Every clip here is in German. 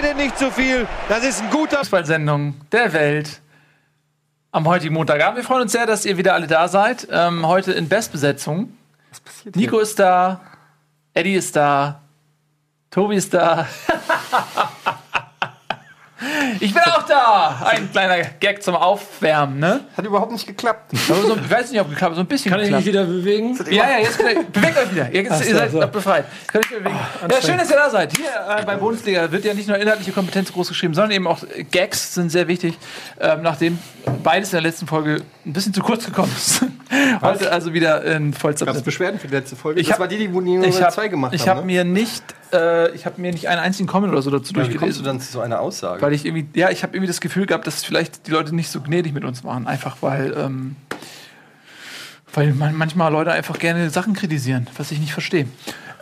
bitte nicht zu viel. Das ist ein guter Fußballsendung der Welt am heutigen Montagabend. Wir freuen uns sehr, dass ihr wieder alle da seid. Ähm, heute in Bestbesetzung. Was passiert Nico ist da, Eddie ist da, Tobi ist da. Ich bin auch da! Ein kleiner Gag zum Aufwärmen, ne? Hat überhaupt nicht geklappt. So, ich weiß nicht, ob geklappt so ein bisschen Kann ich geklappt. mich wieder bewegen? Ja, ja, jetzt bewegt euch wieder. Jetzt, Ach ihr seid so. befreit. Könnt euch bewegen. ja, schön, dass ihr da seid. Hier äh, bei Bundesliga wird ja nicht nur inhaltliche Kompetenz groß geschrieben, sondern eben auch Gags sind sehr wichtig. Ähm, nachdem beides in der letzten Folge ein bisschen zu kurz gekommen ist. Heute also wieder in Gab es Vollzeit. Beschwerden für die letzte Folge? Ich das hab- war die, die Ich habe zwei gemacht ich haben. hab ne? mir nicht, äh, ich habe mir nicht einen einzigen Comment oder so dazu Wie kommst du durchgelesen. dann zu so einer Aussage? Weil ich irgendwie, ja, ich habe irgendwie das Gefühl gehabt, dass vielleicht die Leute nicht so gnädig mit uns waren. Einfach weil, ähm, weil man, manchmal Leute einfach gerne Sachen kritisieren, was ich nicht verstehe.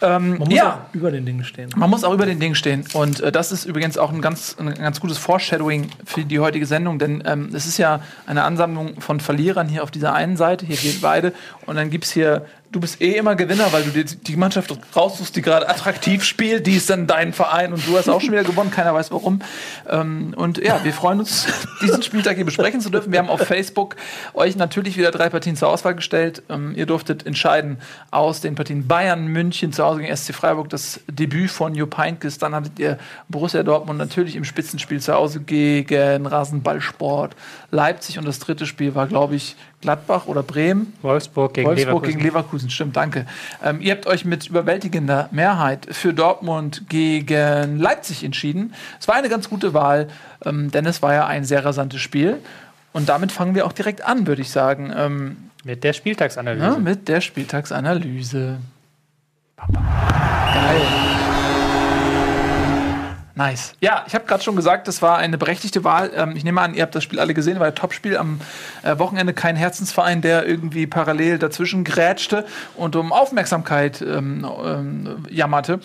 Ähm, Man muss ja, auch über den Dingen stehen. man muss auch über den Ding stehen. Und äh, das ist übrigens auch ein ganz, ein ganz gutes Foreshadowing für die heutige Sendung, denn ähm, es ist ja eine Ansammlung von Verlierern hier auf dieser einen Seite, hier wir beide. Und dann gibt es hier, du bist eh immer Gewinner, weil du dir die Mannschaft raussuchst, die gerade attraktiv spielt, die ist dann dein Verein und du hast auch schon wieder gewonnen, keiner weiß warum. Ähm, und ja, wir freuen uns, diesen Spieltag hier besprechen zu dürfen. Wir haben auf Facebook euch natürlich wieder drei Partien zur Auswahl gestellt. Ähm, ihr durftet entscheiden aus den Partien Bayern, München zu Hause gegen SC Freiburg, das Debüt von Jupp Heynckes. Dann hattet ihr Borussia Dortmund natürlich im Spitzenspiel zu Hause gegen Rasenballsport Leipzig. Und das dritte Spiel war, glaube ich, Gladbach oder Bremen. Wolfsburg gegen Wolfsburg Leverkusen. gegen Leverkusen, stimmt, danke. Ähm, ihr habt euch mit überwältigender Mehrheit für Dortmund gegen Leipzig entschieden. Es war eine ganz gute Wahl, ähm, denn es war ja ein sehr rasantes Spiel. Und damit fangen wir auch direkt an, würde ich sagen, ähm, Mit der Spieltagsanalyse. ja, mit der Spieltagsanalyse. Geil. Nice. Ja, ich habe gerade schon gesagt, das war eine berechtigte Wahl. Ähm, ich nehme an, ihr habt das Spiel alle gesehen, war ein Topspiel am äh, Wochenende. Kein Herzensverein, der irgendwie parallel dazwischen grätschte und um Aufmerksamkeit ähm, ähm, jammerte.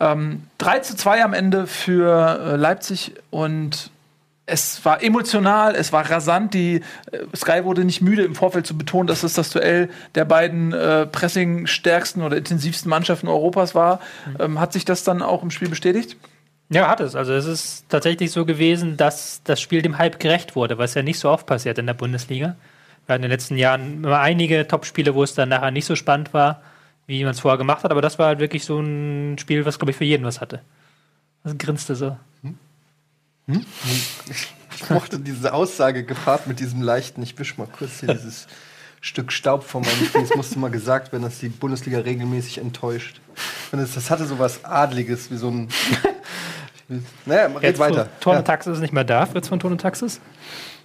Ähm, 3 zu 2 am Ende für äh, Leipzig und es war emotional, es war rasant. Die äh, Sky wurde nicht müde im Vorfeld zu betonen, dass es das Duell der beiden äh, pressing-stärksten oder intensivsten Mannschaften Europas war. Ähm, hat sich das dann auch im Spiel bestätigt? Ja, hat es. Also es ist tatsächlich so gewesen, dass das Spiel dem Hype gerecht wurde, was ja nicht so oft passiert in der Bundesliga. Wir hatten in den letzten Jahren immer einige Topspiele, wo es dann nachher nicht so spannend war, wie man es vorher gemacht hat, aber das war halt wirklich so ein Spiel, was, glaube ich, für jeden was hatte. Das grinste so. Ich mochte diese Aussage gepaart mit diesem leichten, ich wisch mal kurz hier dieses Stück Staub von meinem. Es musste mal gesagt werden, dass die Bundesliga regelmäßig enttäuscht. Und das hatte so was Adliges, wie so ein. naja, red weiter. Ton und Taxis nicht mehr da, Fritz von Ton und Taxis,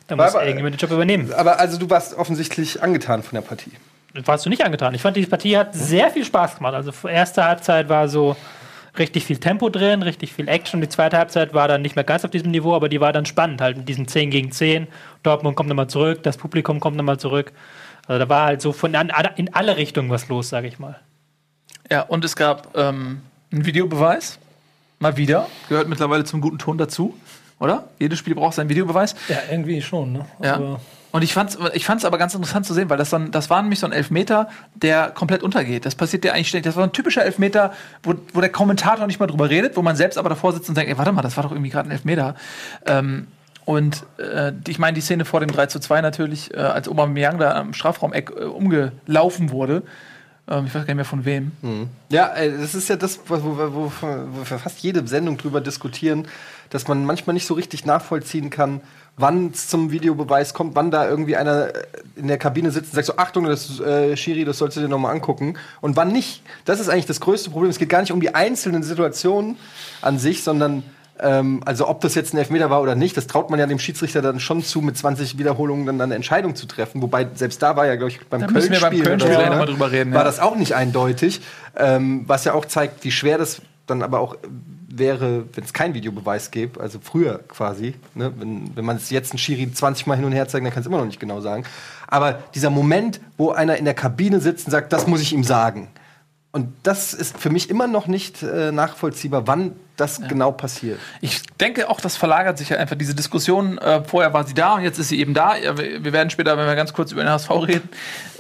da Aber- muss irgendjemand den Job übernehmen. Aber also du warst offensichtlich angetan von der Partie. warst du nicht angetan. Ich fand, die Partie hat sehr viel Spaß gemacht. Also erste Halbzeit war so richtig viel Tempo drin, richtig viel Action. Die zweite Halbzeit war dann nicht mehr ganz auf diesem Niveau, aber die war dann spannend, halt mit diesen 10 gegen 10. Dortmund kommt nochmal zurück, das Publikum kommt nochmal zurück. Also da war halt so von an, in alle Richtungen was los, sage ich mal. Ja, und es gab ähm, einen Videobeweis. Mal wieder. Gehört mittlerweile zum guten Ton dazu, oder? Jedes Spiel braucht seinen Videobeweis. Ja, irgendwie schon, ne? Ja. Aber Und ich fand's, ich fand's aber ganz interessant zu sehen, weil das, dann, das war nämlich so ein Elfmeter, der komplett untergeht. Das passiert ja eigentlich ständig. Das war ein typischer Elfmeter, wo, wo der Kommentator nicht mal drüber redet, wo man selbst aber davor sitzt und denkt, ey, warte mal, das war doch irgendwie gerade ein Elfmeter. Ähm, und äh, ich meine, die Szene vor dem 3 zu 2 natürlich, äh, als Aubameyang da am Strafraumeck äh, umgelaufen wurde. Ähm, ich weiß gar nicht mehr von wem. Ja, äh, das ist ja das, wo, wo, wo, wo wir fast jede Sendung drüber diskutieren, dass man manchmal nicht so richtig nachvollziehen kann, wann es zum Videobeweis kommt, wann da irgendwie einer äh, in der Kabine sitzt und sagt so, Achtung, das äh, Schiri, das sollst du dir nochmal angucken. Und wann nicht. Das ist eigentlich das größte Problem. Es geht gar nicht um die einzelnen Situationen an sich, sondern ähm, also ob das jetzt ein Elfmeter war oder nicht, das traut man ja dem Schiedsrichter dann schon zu, mit 20 Wiederholungen dann eine Entscheidung zu treffen. Wobei selbst da war ja, glaube ich, beim wir beim Köln-Spiel Köln-Spiel oder noch mal ne? drüber reden, war ja. das auch nicht eindeutig, ähm, was ja auch zeigt, wie schwer das dann aber auch wäre, wenn es keinen Videobeweis gäbe, also früher quasi. Ne? Wenn, wenn man es jetzt einen Schiri 20 Mal hin und her zeigt, dann kann es immer noch nicht genau sagen. Aber dieser Moment, wo einer in der Kabine sitzt und sagt, das muss ich ihm sagen. Und das ist für mich immer noch nicht äh, nachvollziehbar, wann das genau passiert. Ich denke auch, das verlagert sich ja einfach diese Diskussion. Äh, vorher war sie da und jetzt ist sie eben da. Ja, wir, werden später, wenn wir ganz kurz über den HSV reden,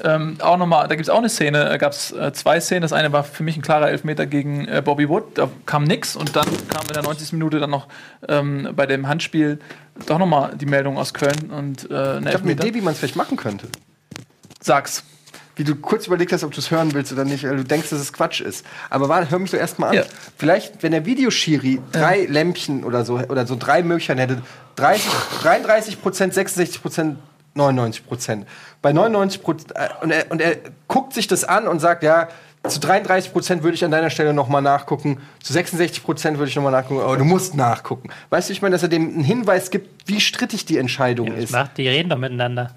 ähm, auch nochmal, da gibt es auch eine Szene, da gab es äh, zwei Szenen. Das eine war für mich ein klarer Elfmeter gegen äh, Bobby Wood, da kam nix und dann kam in der 90. Minute dann noch ähm, bei dem Handspiel doch nochmal die Meldung aus Köln und äh, Ich habe eine. Idee, wie man es vielleicht machen könnte. Sag's. Wie du kurz überlegt hast, ob du es hören willst oder nicht, weil du denkst, dass es Quatsch ist. Aber warte, hör mich doch erst mal an. Ja. Vielleicht, wenn der Videoschiri drei Lämpchen oder so oder so drei Möchern hätte, 30, 33 Prozent, 66 Prozent, 99 Prozent. Bei 99 Prozent und er, und er guckt sich das an und sagt, ja, zu 33 Prozent würde ich an deiner Stelle noch mal nachgucken, zu 66 Prozent würde ich noch mal nachgucken, aber du musst nachgucken. Weißt du, ich meine, dass er dem einen Hinweis gibt, wie strittig die Entscheidung Das ist. macht, die reden doch miteinander.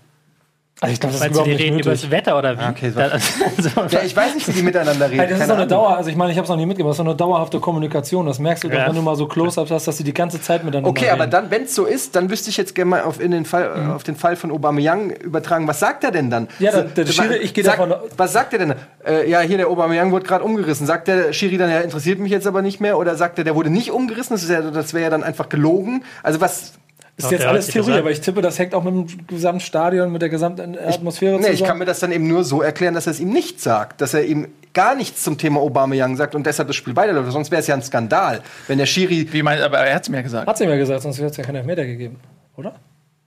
Also ich glaube, das ist überhaupt die nicht reden über nötig. das Wetter oder wie? Ah, okay, so. Also, Ja, ich weiß nicht, wie die miteinander reden. Hey, das ist so eine Ahnung. Dauer, also ich meine, ich habe es noch nie mitgemacht, das ist so eine dauerhafte Kommunikation. Das merkst du doch, Ja. wenn du mal so Close-Ups hast, dass sie die ganze Zeit miteinander Okay, aber reden. dann, wenn es so ist, dann wüsste ich jetzt gerne mal auf, in den Fall, äh, auf den Fall von Aubameyang übertragen. Was sagt er denn dann? Ja, der- der Schiri- ich gehe Sag- davon- Was sagt er denn? Äh, ja, hier der Aubameyang wurde gerade umgerissen. Sagt der Schiri dann, ja, interessiert mich jetzt aber nicht mehr? Oder sagt er, der wurde nicht umgerissen? Das, ja- das wäre ja dann einfach gelogen. Also was? Ist Doch, jetzt alles Theorie, aber ich tippe, das hängt auch mit dem gesamten Stadion, mit der gesamten Atmosphäre Nee, ich zusammen. kann mir das dann eben nur so erklären, dass er es ihm nicht sagt. Dass er ihm gar nichts zum Thema Aubameyang sagt und deshalb das Spiel weiterläuft. Sonst wäre es ja ein Skandal, wenn der Schiri Wie mein, aber er hat es mir gesagt. Hat sie mir gesagt, sonst hätte es ja keinen Elfmeter gegeben, oder?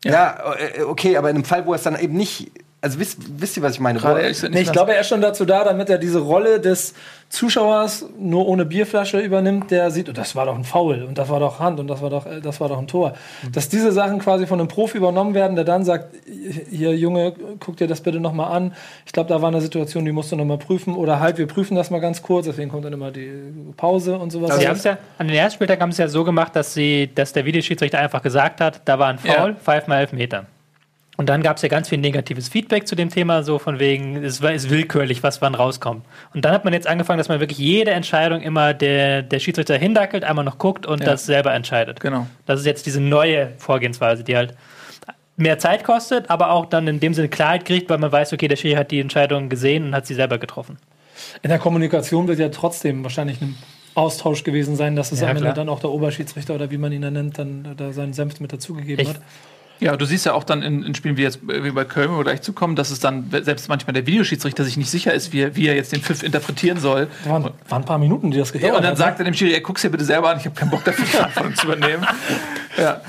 Ja, äh, okay, aber in einem Fall, wo es dann eben nicht. Also wisst, wisst ihr, was ich meine? Gerade gesagt Nee, ich glaube, er ist schon dazu da, damit er diese Rolle des Zuschauers nur ohne Bierflasche übernimmt, der sieht, oh, das war doch ein Foul und das war doch Hand und das war doch, äh, das war doch ein Tor. Dass diese Sachen quasi von einem Profi übernommen werden, der dann sagt, hier Junge, guck dir das bitte noch mal an. Ich glaube, da war eine Situation, die musst du noch mal prüfen oder halt, wir prüfen das mal ganz kurz. Deswegen kommt dann immer die Pause und sowas. Es ja, an den ersten Spieltag haben sie es ja so gemacht, dass, sie, dass der Videoschiedsrichter einfach gesagt hat, da war ein Foul, Ja. pfeif mal elf Meter. Und dann gab es ja ganz viel negatives Feedback zu dem Thema, so von wegen, es war- ist willkürlich, was wann rauskommt. Und dann hat man jetzt angefangen, dass man wirklich jede Entscheidung immer der, der Schiedsrichter hindackelt, einmal noch guckt und Ja. das selber entscheidet. Genau. Das ist jetzt diese neue Vorgehensweise, die halt mehr Zeit kostet, aber auch dann in dem Sinne Klarheit kriegt, weil man weiß, okay, der Schiri hat die Entscheidung gesehen und hat sie selber getroffen. In der Kommunikation wird ja trotzdem wahrscheinlich ein Austausch gewesen sein, dass es Ja, am Ende klar. dann auch der Oberschiedsrichter oder wie man ihn dann nennt, dann da seinen Senf mit dazugegeben Ich- hat. Ja, du siehst ja auch dann in, in Spielen wie jetzt äh, wie bei Köln, wo wir gleich zukommen, dass es dann selbst manchmal der Videoschiedsrichter sich nicht sicher ist, wie er, wie er jetzt den Pfiff interpretieren soll. Da waren, waren ein paar Minuten, die das gedauert Ja, und dann hat. sagt er dem Schiri, ey, guck's dir bitte selber an, ich habe keinen Bock dafür, die Verantwortung zu übernehmen. Ja.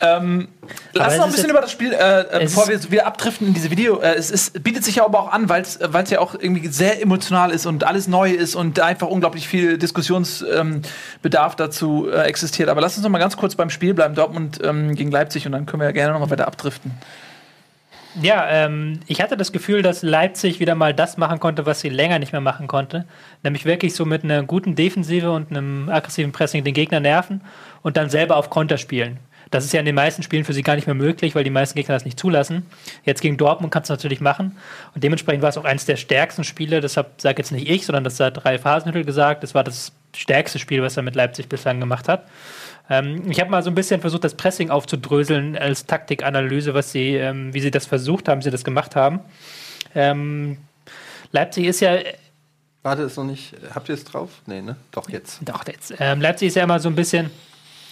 Ähm, lass es noch ein bisschen über das Spiel, äh, äh, bevor wir wieder abdriften in diese Video. Äh, es ist, bietet sich ja aber auch an, weil es ja auch irgendwie sehr emotional ist und alles neu ist und einfach unglaublich viel Diskussionsbedarf ähm, dazu äh, existiert. Aber lass uns noch mal ganz kurz beim Spiel bleiben, Dortmund ähm, gegen Leipzig, und dann können wir ja gerne noch mal weiter abdriften. Ja, ähm, ich hatte das Gefühl, dass Leipzig wieder mal das machen konnte, was sie länger nicht mehr machen konnte. Nämlich wirklich so mit einer guten Defensive und einem aggressiven Pressing den Gegner nerven und dann selber auf Konter spielen. Das ist ja in den meisten Spielen für sie gar nicht mehr möglich, weil die meisten Gegner das nicht zulassen. Jetzt gegen Dortmund kannst du natürlich machen. Und dementsprechend war es auch eines der stärksten Spiele. Deshalb sage jetzt nicht ich, sondern das hat Ralf Hasenhüttl gesagt. Das war das stärkste Spiel, was er mit Leipzig bislang gemacht hat. Ähm, ich habe mal so ein bisschen versucht, das Pressing aufzudröseln als Taktikanalyse, was sie, ähm, wie sie das versucht haben, wie sie das gemacht haben. Ähm, Leipzig ist ja Warte, ist noch nicht. Habt ihr es drauf? Nee, ne? Doch, jetzt. doch, jetzt. Ähm, Leipzig ist ja immer so ein bisschen,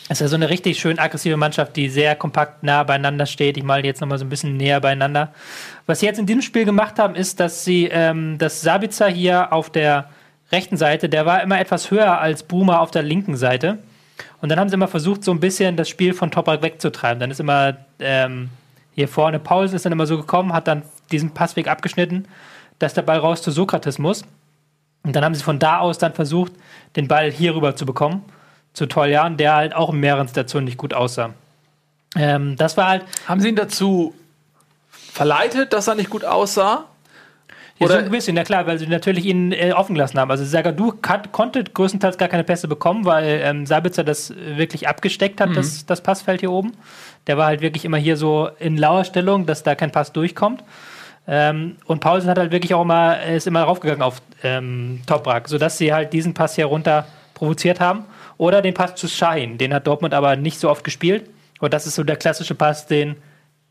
ist ja so eine richtig schön aggressive Mannschaft, die sehr kompakt nah beieinander steht. Ich mal jetzt nochmal so ein bisschen näher beieinander. Was sie jetzt in diesem Spiel gemacht haben, ist, dass sie, ähm, dass Sabitzer hier auf der rechten Seite, der war immer etwas höher als Boomer auf der linken Seite. Und dann haben sie immer versucht, so ein bisschen das Spiel von Toprak wegzutreiben. Dann ist immer ähm, hier vorne Paulsen ist dann immer so gekommen, hat dann diesen Passweg abgeschnitten, dass der Ball raus zu Sokrates muss. Und dann haben sie von da aus dann versucht, den Ball hier rüber zu bekommen, zu Toljan, der halt auch in mehreren Stationen nicht gut aussah. Ähm, das war halt, Haben Sie ihn dazu verleitet, dass er nicht gut aussah? ja, so ein bisschen, ja klar, weil sie natürlich ihn äh, offen gelassen haben. Also Sagadu konnte größtenteils gar keine Pässe bekommen, weil ähm, Sabitzer das wirklich abgesteckt hat, das, das Passfeld hier oben. Der war halt wirklich immer hier so in lauer Stellung, dass da kein Pass durchkommt. Ähm, und Paulsen hat halt wirklich auch immer, ist immer raufgegangen auf ähm, Toprak, sodass sie halt diesen Pass hier runter provoziert haben. Oder den Pass zu Shahin, den hat Dortmund aber nicht so oft gespielt. Und das ist so der klassische Pass, den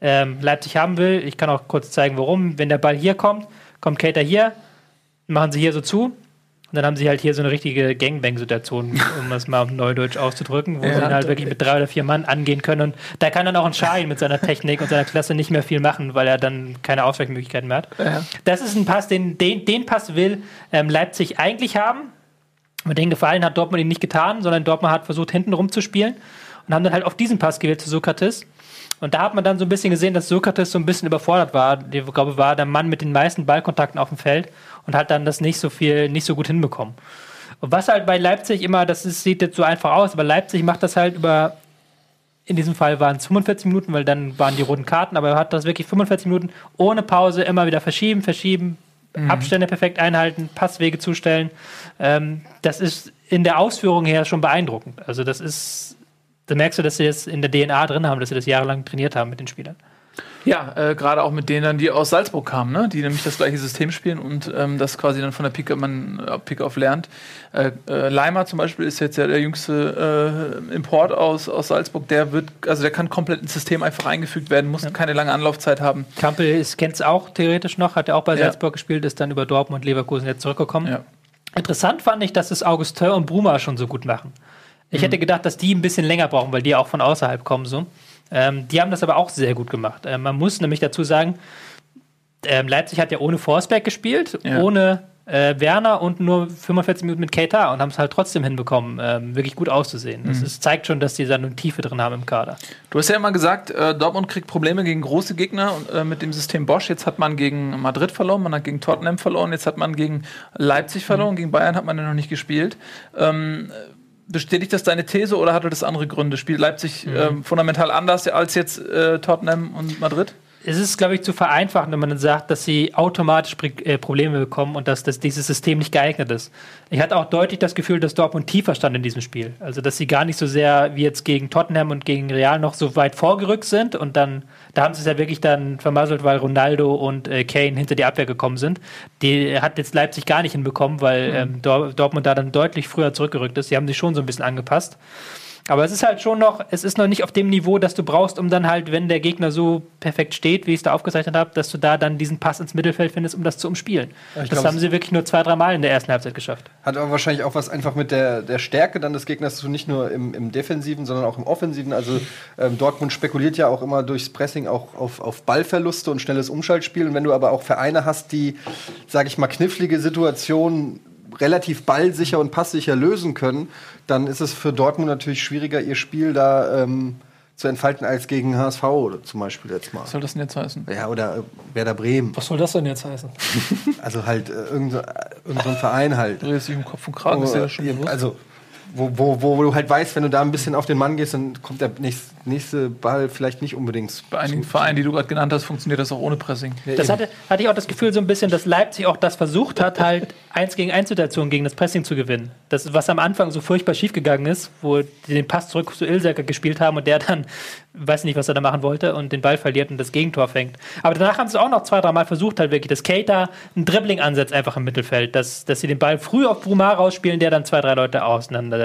ähm, Leipzig haben will. Ich kann auch kurz zeigen, warum. Wenn der Ball hier kommt, kommt Cater hier, machen sie hier so zu. Und dann haben sie halt hier so eine richtige Gangbang-Situation, um das mal auf Neudeutsch auszudrücken, wo Ja. sie dann halt wirklich mit drei oder vier Mann angehen können. Und da kann dann auch ein Schein mit seiner Technik und seiner Klasse nicht mehr viel machen, weil er dann keine Ausweichmöglichkeiten mehr hat. Ja. Das ist ein Pass, den, den, den Pass will ähm, Leipzig eigentlich haben. Mit den Gefallen hat Dortmund ihn nicht getan, sondern Dortmund hat versucht, hinten rumzuspielen und haben dann halt auf diesen Pass gewählt zu Sokrates. Und da hat man dann so ein bisschen gesehen, dass Sokrates so ein bisschen überfordert war. Ich glaube, war der Mann mit den meisten Ballkontakten auf dem Feld und hat dann das nicht so viel, nicht so gut hinbekommen. Und was halt bei Leipzig immer, das ist, sieht jetzt so einfach aus, aber Leipzig macht das halt über, in diesem Fall waren es 45 Minuten, weil dann waren die roten Karten, aber er hat das wirklich 45 Minuten ohne Pause immer wieder verschieben, verschieben, Abstände perfekt einhalten, Passwege zustellen. Ähm, das ist in der Ausführung her schon beeindruckend. Also das ist, da merkst du, dass sie das in der DNA drin haben, dass sie das jahrelang trainiert haben mit den Spielern. Ja, äh, gerade auch mit denen, die aus Salzburg kamen, ne? die nämlich das gleiche System spielen und ähm, das quasi dann von der Pike, man äh, Pike auf lernt. Äh, äh, Leimer zum Beispiel ist jetzt ja der jüngste äh, Import aus, aus Salzburg. Der wird, also der kann komplett ins System einfach eingefügt werden, muss keine lange Anlaufzeit haben. Kampel kennt es auch theoretisch noch, hat er auch bei Ja. Salzburg gespielt, ist dann über Dortmund und Leverkusen jetzt zurückgekommen. Ja. Interessant fand ich, dass es Augustin und Bruma schon so gut machen. Ich hätte gedacht, dass die ein bisschen länger brauchen, weil die auch von außerhalb kommen so. Ähm, die haben das aber auch sehr gut gemacht. Ähm, man muss nämlich dazu sagen, ähm, Leipzig hat ja ohne Forsberg gespielt, Ja. ohne äh, Werner und nur 45 Minuten mit Keita und haben es halt trotzdem hinbekommen, ähm, wirklich gut auszusehen. Das ist, zeigt schon, dass die da eine Tiefe drin haben im Kader. Du hast ja immer gesagt, äh, Dortmund kriegt Probleme gegen große Gegner und, äh, mit dem System Bosch. Jetzt hat man gegen Madrid verloren, man hat gegen Tottenham verloren, jetzt hat man gegen Leipzig verloren, gegen Bayern hat man ja noch nicht gespielt. Ähm, bestätigt das deine These oder hatte das andere Gründe? Spielt Leipzig ähm, fundamental anders als jetzt äh, Tottenham und Madrid? Es ist, glaube ich, zu vereinfachen, wenn man dann sagt, dass sie automatisch äh, Probleme bekommen und dass, dass dieses System nicht geeignet ist. Ich hatte auch deutlich das Gefühl, dass Dortmund tiefer stand in diesem Spiel. Also, dass sie gar nicht so sehr wie jetzt gegen Tottenham und gegen Real noch so weit vorgerückt sind und dann, da haben sie es ja wirklich dann vermasselt, weil Ronaldo und äh, Kane hinter die Abwehr gekommen sind. Die hat jetzt Leipzig gar nicht hinbekommen, weil ähm, Dor Dortmund da dann deutlich früher zurückgerückt ist. Sie haben sich schon so ein bisschen angepasst. Aber es ist halt schon noch, es ist noch nicht auf dem Niveau, das du brauchst, um dann halt, wenn der Gegner so perfekt steht, wie ich es da aufgezeichnet habe, dass du da dann diesen Pass ins Mittelfeld findest, um das zu umspielen. das glaub, haben es- sie wirklich nur zwei, drei Mal in der ersten Halbzeit geschafft. Hat aber wahrscheinlich auch was einfach mit der, der Stärke dann des Gegners zu nicht nur im, im Defensiven, sondern auch im Offensiven. Also ähm, Dortmund spekuliert ja auch immer durchs Pressing auch auf, auf Ballverluste und schnelles Umschaltspiel. Und wenn du aber auch Vereine hast, die, sage ich mal, knifflige Situationen relativ ballsicher und passsicher lösen können, dann ist es für Dortmund natürlich schwieriger, ihr Spiel da ähm, zu entfalten als gegen HSV oder zum Beispiel jetzt mal. Was soll das denn jetzt heißen? Ja, oder äh, Werder Bremen. Was soll das denn jetzt heißen? Also halt äh, irgend, so, äh, irgend so ein Verein halt. Du drehst dich um Kopf und Kragen, ist dir das schon bewusst? also, wo, wo, wo du halt weißt, wenn du da ein bisschen auf den Mann gehst, dann kommt der nächste, nächste Ball vielleicht nicht unbedingt. Bei einigen Vereinen, die du gerade genannt hast, funktioniert das auch ohne Pressing. Das hatte, hatte ich auch das Gefühl so ein bisschen, dass Leipzig auch das versucht hat, halt eins gegen eins Situationen gegen das Pressing zu gewinnen. Das, was am Anfang so furchtbar schiefgegangen ist, wo die den Pass zurück zu Ilsecker gespielt haben und der dann, weiß nicht, was er da machen wollte und den Ball verliert und das Gegentor fängt. Aber danach haben sie auch noch zwei, dreimal versucht, halt wirklich, dass Keita ein Dribbling ansetzt einfach im Mittelfeld, dass, dass sie den Ball früh auf Bruma rausspielen, der dann zwei, drei Leute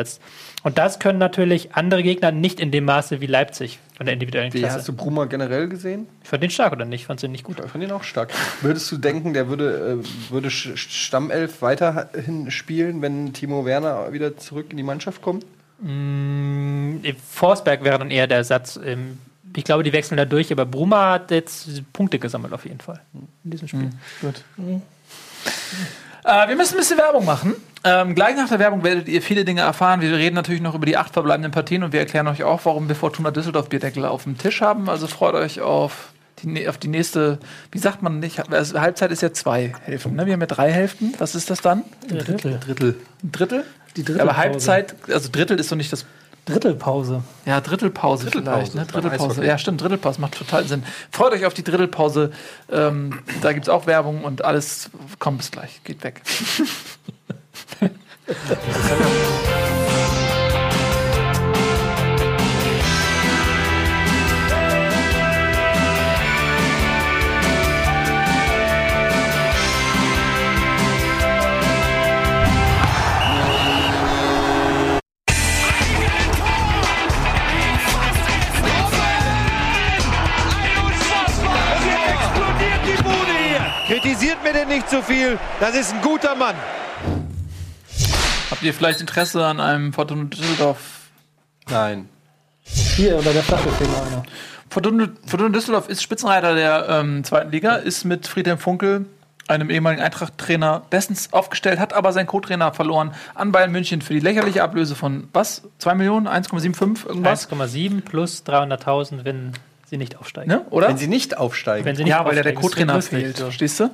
auseinandersetzt. Und das können natürlich andere Gegner nicht in dem Maße wie Leipzig von der individuellen Wie Klasse. hast du Bruma generell gesehen? Ich fand den stark oder nicht? Ich fand den nicht gut. Ich fand ihn auch stark. Würdest du denken, der würde, äh, würde Stammelf weiterhin spielen, wenn Timo Werner wieder zurück in die Mannschaft kommt? Forsberg wäre dann eher der Ersatz. Ähm, Ich glaube, die wechseln da durch, aber Bruma hat jetzt Punkte gesammelt auf jeden Fall in diesem Spiel. Gut. Äh, wir müssen ein bisschen Werbung machen. Ähm, gleich nach der Werbung werdet ihr viele Dinge erfahren. Wir reden natürlich noch über die acht verbleibenden Partien und wir erklären euch auch, warum wir Fortuna Düsseldorf Bierdeckel auf dem Tisch haben. Also freut euch auf die, auf die nächste, wie sagt man nicht, also Halbzeit ist ja zwei Hälften. Ne? Wir haben ja drei Hälften. Was ist das dann? Drittel. Drittel. Ein Drittel? Die Ja, aber. Halbzeit, also Drittel ist doch nicht das Drittelpause. Ja, Drittelpause, Drittelpause vielleicht. Ne? Drittelpause. Ja, stimmt, Drittelpause macht total Sinn. Freut euch auf die Drittelpause. Ähm, da gibt es auch Werbung und alles. Kommt bis gleich. Geht weg. denn nicht zu viel. Das ist ein guter Mann. Habt ihr vielleicht Interesse an einem Fortuna Düsseldorf? Nein. Hier unter der Flasche fehlt noch einer. Fortuna, Fortuna Düsseldorf ist Spitzenreiter der ähm, zweiten Liga, ist mit Friedhelm Funkel, einem ehemaligen Eintracht-Trainer, bestens aufgestellt, hat aber seinen Co-Trainer verloren an Bayern München für die lächerliche Ablöse von was? 2 Millionen? 1,75 irgendwas? 1,7 plus 300.000, wenn sie nicht aufsteigen. Ne? Oder? Wenn sie nicht aufsteigen, Wenn sie nicht ja, weil ja der Co-Trainer fehlt. Verstehst du?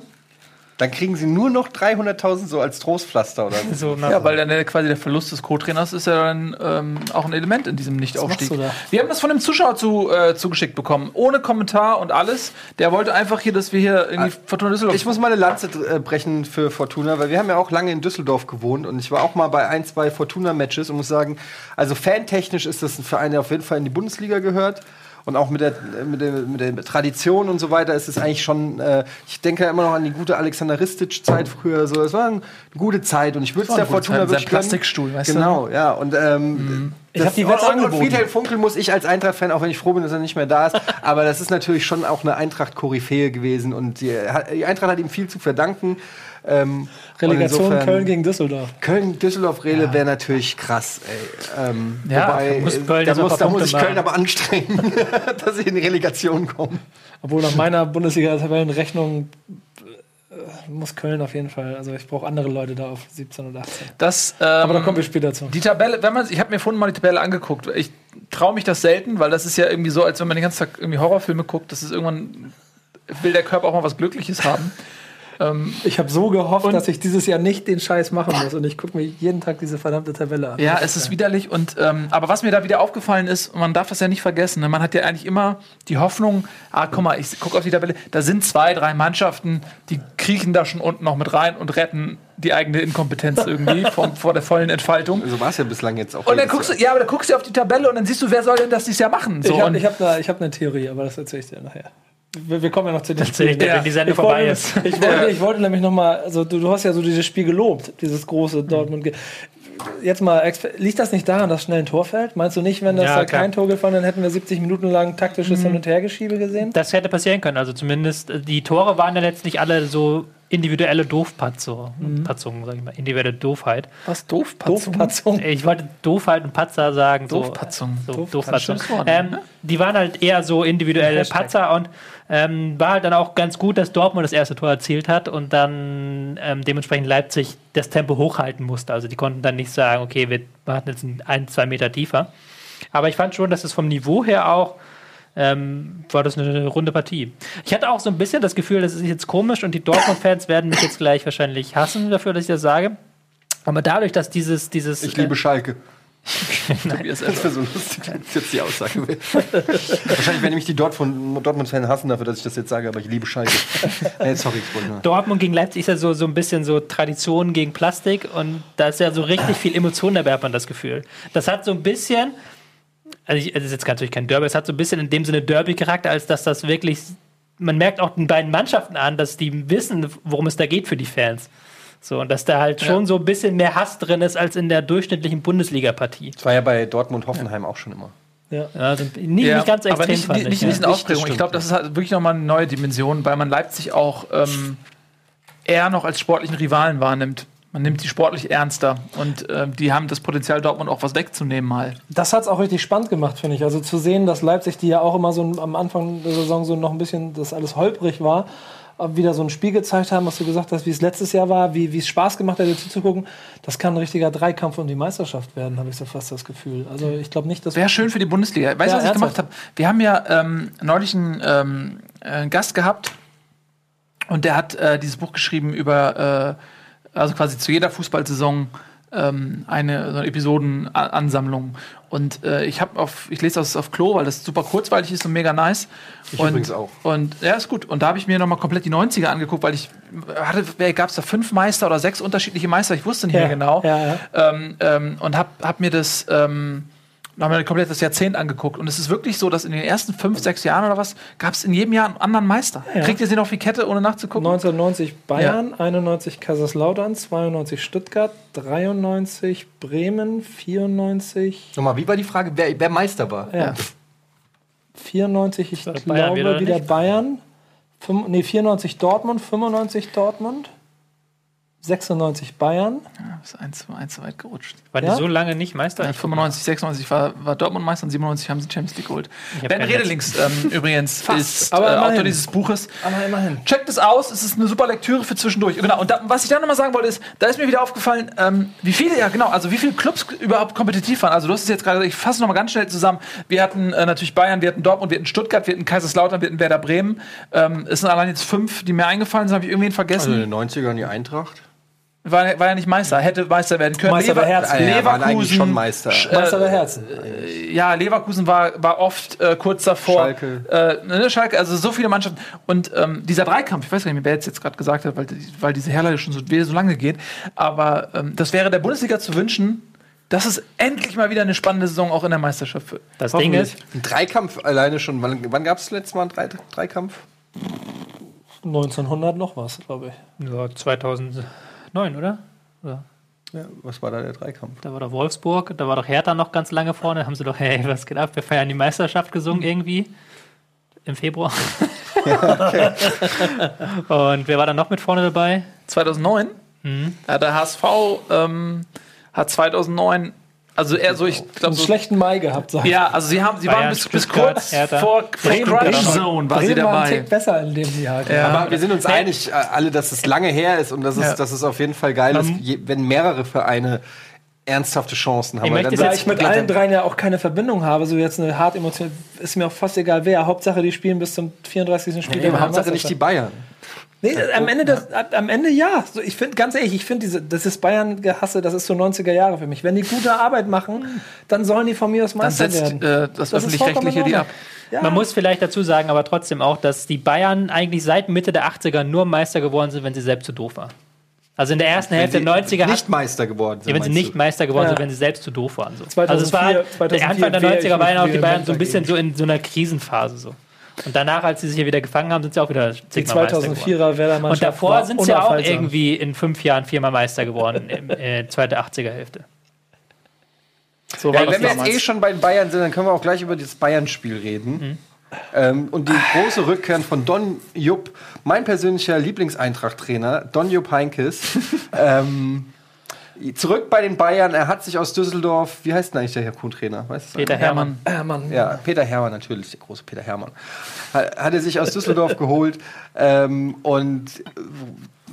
Dann kriegen sie nur noch 300.000 so als Trostpflaster oder so. Ja, weil dann der, quasi der Verlust des Co-Trainers ist ja dann ähm, auch ein Element in diesem Nicht-Aufstieg. Wir haben das von einem Zuschauer zu, äh, zugeschickt bekommen, ohne Kommentar und alles. Der wollte einfach hier, dass wir hier irgendwie Fortuna Düsseldorf. Ich muss mal eine Lanze äh, brechen für Fortuna, weil wir haben ja auch lange in Düsseldorf gewohnt und ich war auch mal bei ein, zwei Fortuna-Matches und muss sagen, also fantechnisch ist das ein Verein, der auf jeden Fall in die Bundesliga gehört. Und auch mit der, mit, der, mit der Tradition und so weiter ist es eigentlich schon, äh, ich denke immer noch an die gute Alexander Ristic-Zeit früher. So. Es war eine gute Zeit und ich würde es der Fortuna Zeit wirklich. Plastikstuhl, weißt du? Genau, ja. Und ähm, Ich hab die und, Wette und, und angeboten. Friedhelm Funkel muss ich als Eintracht-Fan, auch wenn ich froh bin, dass er nicht mehr da ist, aber das ist natürlich schon auch eine Eintracht-Koryphäe gewesen und die, die Eintracht hat ihm viel zu verdanken. Ähm, Relegation insofern- Köln gegen Düsseldorf. Köln-Düsseldorf-Rede wäre natürlich krass, ey. Ähm, Ja, wobei, muss Köln da muss, da muss ich Köln aber anstrengen, dass sie in die Relegation kommen. Obwohl nach meiner Bundesliga-Tabellenrechnung äh, muss Köln auf jeden Fall. Also ich brauche andere Leute da auf 17 und 18. das, ähm, Aber da kommen wir später zu. Die Tabelle, wenn man, ich habe mir vorhin mal die Tabelle angeguckt. Ich traue mich das selten, weil das ist ja irgendwie so, als wenn man den ganzen Tag irgendwie Horrorfilme guckt. Das ist irgendwann will der Körper auch mal was Glückliches haben. ähm, Ich habe so gehofft, Und- dass ich dieses Jahr nicht den Scheiß machen muss und ich gucke mir jeden Tag diese verdammte Tabelle an. ja, es ist widerlich. Und ähm, aber was mir da wieder aufgefallen ist, man darf das ja nicht vergessen. Ne? Man hat ja eigentlich immer die Hoffnung, ah, guck mal, ich gucke auf die Tabelle, da sind zwei, drei Mannschaften, die kriechen da schon unten noch mit rein und retten die eigene Inkompetenz irgendwie vom, vor der vollen Entfaltung. So war es ja bislang jetzt auch. Und dann guckst du, ja, aber dann guckst du auf die Tabelle und dann siehst du, wer soll denn das dieses Jahr machen? So, ich habe und- ich hab eine hab ne Theorie, aber das erzähle ich dir nachher. Wir, wir kommen ja noch zu den ich dir, wenn die Sendung wollte, vorbei ist. Ich wollte, ich wollte nämlich noch mal, also du, du hast ja so dieses Spiel gelobt, dieses große Dortmund. ge- Jetzt mal, liegt das nicht daran, dass schnell ein Tor fällt? Meinst du nicht, wenn das Ja, da klar. kein Tor gefallen, dann hätten wir 70 Minuten lang taktisches Hin- und Hergeschiebe gesehen? Das hätte passieren können. Also zumindest äh, die Tore waren ja letztlich alle so individuelle Doofpatzo, Patzungen, sag ich mal, individuelle Doofheit. was doof, Doofpatzung. Ich wollte Doofheit und Patzer sagen. So, Doofpatzung. So, Doof- Doofpatzung. schönes Wort, Ähm, ne? die waren halt eher so individuelle. Patzer und ähm, war halt dann auch ganz gut, dass Dortmund das erste Tor erzielt hat und dann ähm, dementsprechend Leipzig das Tempo hochhalten musste. Also die konnten dann nicht sagen, okay, wir warten jetzt ein, zwei Meter tiefer. Aber ich fand schon, dass es vom Niveau her auch ähm, war das eine runde Partie. Ich hatte auch so ein bisschen das Gefühl, das ist jetzt komisch und die Dortmund-Fans werden mich jetzt gleich wahrscheinlich hassen dafür, dass ich das sage. Aber dadurch, dass dieses, dieses Ich liebe Schalke. Tobias Das wäre so lustig, wenn das jetzt die Aussage wäre. Wahrscheinlich werden nämlich die Dortmund- Dortmund-Fans hassen dafür, dass ich das jetzt sage, aber ich liebe Schalke. äh, sorry, ich wollte nur. Dortmund gegen Leipzig ist ja so, so ein bisschen so Tradition gegen Plastik und da ist ja so richtig viel Emotion dabei, hat man das Gefühl. Das hat so ein bisschen, also ich, es ist jetzt natürlich kein Derby, es hat so ein bisschen in dem Sinne Derby-Charakter, als dass das wirklich, man merkt auch den beiden Mannschaften an, dass die wissen, worum es da geht für die Fans. So, und dass da halt schon so ein bisschen mehr Hass drin ist als in der durchschnittlichen Bundesliga-Partie. Das war ja bei Dortmund-Hoffenheim auch schon immer. Ja. Also nicht, Ja, nicht ganz extrem. aber nicht, fand nicht, ich, nicht ja. in. Ich glaube, das ist halt wirklich nochmal eine neue Dimension, weil man Leipzig auch ähm, eher noch als sportlichen Rivalen wahrnimmt. Man nimmt die sportlich ernster und ähm, die haben das Potenzial, Dortmund auch was wegzunehmen mal. Das hat es auch richtig spannend gemacht, finde ich. Also zu sehen, dass Leipzig, die ja auch immer so am Anfang der Saison so noch ein bisschen, das alles holprig war, wieder so ein Spiel gezeigt haben, was du gesagt hast, wie es letztes Jahr war, wie wie es Spaß gemacht hat, dir zuzugucken. Das kann ein richtiger Dreikampf um die Meisterschaft werden, habe ich so fast das Gefühl. Also ich glaube nicht, dass Wäre schön für die Bundesliga. Weißt du, Ja, was ich ernsthaft. gemacht habe? Wir haben ja ähm, neulich einen, ähm, äh, einen Gast gehabt und der hat äh, dieses Buch geschrieben über, äh, also quasi zu jeder Fußballsaison ähm, eine, so eine Episodenansammlung. Und äh, ich habe auf, ich lese das auf Klo, weil das super kurzweilig ist und mega nice. Ich und, übrigens auch. Und ja, ist gut. Und da habe ich mir nochmal komplett die 90er angeguckt, weil ich hatte, gab es da fünf Meister oder sechs unterschiedliche Meister, ich wusste nicht Ja, mehr genau. ja, ja. Ähm, ähm, und hab, hab mir das ähm, noch mal komplett das Jahrzehnt angeguckt. Und es ist wirklich so, dass in den ersten fünf, sechs Jahren oder was, gab es in jedem Jahr einen anderen Meister. Ja. Kriegt ihr sie noch auf die Kette, ohne nachzugucken? 1990 Bayern, 91 Kaiserslautern, 92 Stuttgart, 93 Bremen, 94, Nochmal, wie war die Frage, wer, wer Meister war? ja. 94, ich glaube wieder, wieder nicht? Bayern. Fünf, nee, 94 Dortmund, 95 Dortmund. 96 Bayern. Ja, ist eins, eins zu weit gerutscht. War Ja? die so lange nicht Meister? Ja, 95, 96 war, war Dortmund Meister und 97 haben sie Champions League geholt. Ben kein Redelinks ähm, übrigens ist aber äh. Autor dieses Buches. Aber immerhin. Checkt es aus, es ist eine super Lektüre für zwischendurch. Genau, und da, was ich dann nochmal sagen wollte, ist, da ist mir wieder aufgefallen, ähm, wie viele, ja genau, also wie viele Clubs überhaupt kompetitiv waren. Also du hast es jetzt gerade, ich fasse nochmal ganz schnell zusammen. Wir hatten äh, natürlich Bayern, wir hatten Dortmund, wir hatten Stuttgart, wir hatten Kaiserslautern, wir hatten Werder Bremen. Ähm, es sind allein jetzt fünf, die mir eingefallen sind, habe ich irgendwen Also vergessen. in den 90ern die Eintracht. War, war ja nicht Meister, hätte Meister werden können. Meister der Herzen. Ah, ja, waren eigentlich Leverkusen, schon Meister. Sch- Meister der Herzen. ja, Leverkusen war, war oft äh, kurz davor. Schalke. Äh, ne, Schalke, also so viele Mannschaften. Und ähm, dieser Dreikampf, ich weiß gar nicht mehr, wer jetzt, jetzt gerade gesagt hat, weil, weil diese Herleitung schon so, so lange geht, aber ähm, das wäre der Bundesliga zu wünschen, dass es endlich mal wieder eine spannende Saison auch in der Meisterschaft wird. Das Ding ist, Ein Dreikampf alleine schon. Wann, wann gab es letztes Mal einen Drei, Dreikampf? 1900 noch was, glaube ich. ja, 2009, oder? oder? Ja, was war da der Dreikampf? Da war doch Wolfsburg, da war doch Hertha noch ganz lange vorne. Da haben sie doch, hey, was geht ab? Wir feiern die Meisterschaft gesungen irgendwie. Im Februar. Und wer war da noch mit vorne dabei? 2009, Mhm. ja, der HSV ähm, hat 2009, also eher so, ich glaube, Einen so, schlechten Mai gehabt, sag ich. ja, also sie haben, sie waren Bayern, bis, bis Stuttgart, kurz Hertha. vor, vor Crunch. Zone war sie Bremen war ein dabei. Tick besser in dem Jahr. Ja. Aber wir sind uns einig, äh, alle, dass es lange her ist und dass es, Ja. dass es auf jeden Fall geil ist, je, wenn mehrere Vereine ernsthafte Chancen haben. Ich Weil möchte dann Da ich mit allen dreien ja auch keine Verbindung habe, so jetzt eine hart emotional, ist mir auch fast egal wer. Hauptsache, die spielen bis zum 34. Spiel. Nee, aber Hauptsache nicht die Bayern. Nee, am Ende, das, am Ende ja. So, ich finde, ganz ehrlich, ich finde, diese, das ist Bayern-Gehasse, das ist so 90er Jahre für mich. Wenn die gute Arbeit machen, dann sollen die von mir aus Dann Meister setzt werden. äh, das, Das öffentlich-rechtliche die ab. Ja. Man muss vielleicht dazu sagen, aber trotzdem auch, dass die Bayern eigentlich seit Mitte der 80er nur Meister geworden sind, wenn sie selbst zu doof waren. Also in der ersten Hälfte der 90er hat, nicht Meister geworden sind. ja, wenn sie nicht du? Meister geworden Ja. sind, wenn sie selbst zu doof waren. So. 2004 also es war der 2004 Anfang der wäre 90er ich waren auch die Bayern so ein bisschen so in so einer Krisenphase so. Und danach, als sie sich hier wieder gefangen haben, sind sie auch wieder Die zigmal Meister geworden. 2004er Werder Und davor sind sie ja auch irgendwie in fünf Jahren viermal Meister geworden, in äh, zweite 80er Hälfte. So Ja, wenn wir jetzt eh schon bei den Bayern sind, dann können wir auch gleich über das Bayern-Spiel reden. Ähm, und die große Rückkehr von Don Jupp, mein persönlicher Lieblingseintracht-Trainer, Don Jupp Heinkes. ähm, zurück bei den Bayern, er hat sich aus Düsseldorf, wie heißt denn eigentlich der Herr Kuhn-Trainer? Weißt du? Peter Hermann. Hermann. Ja, Peter Hermann natürlich, der große Peter Hermann. Hat, hat er sich aus Düsseldorf geholt ähm, und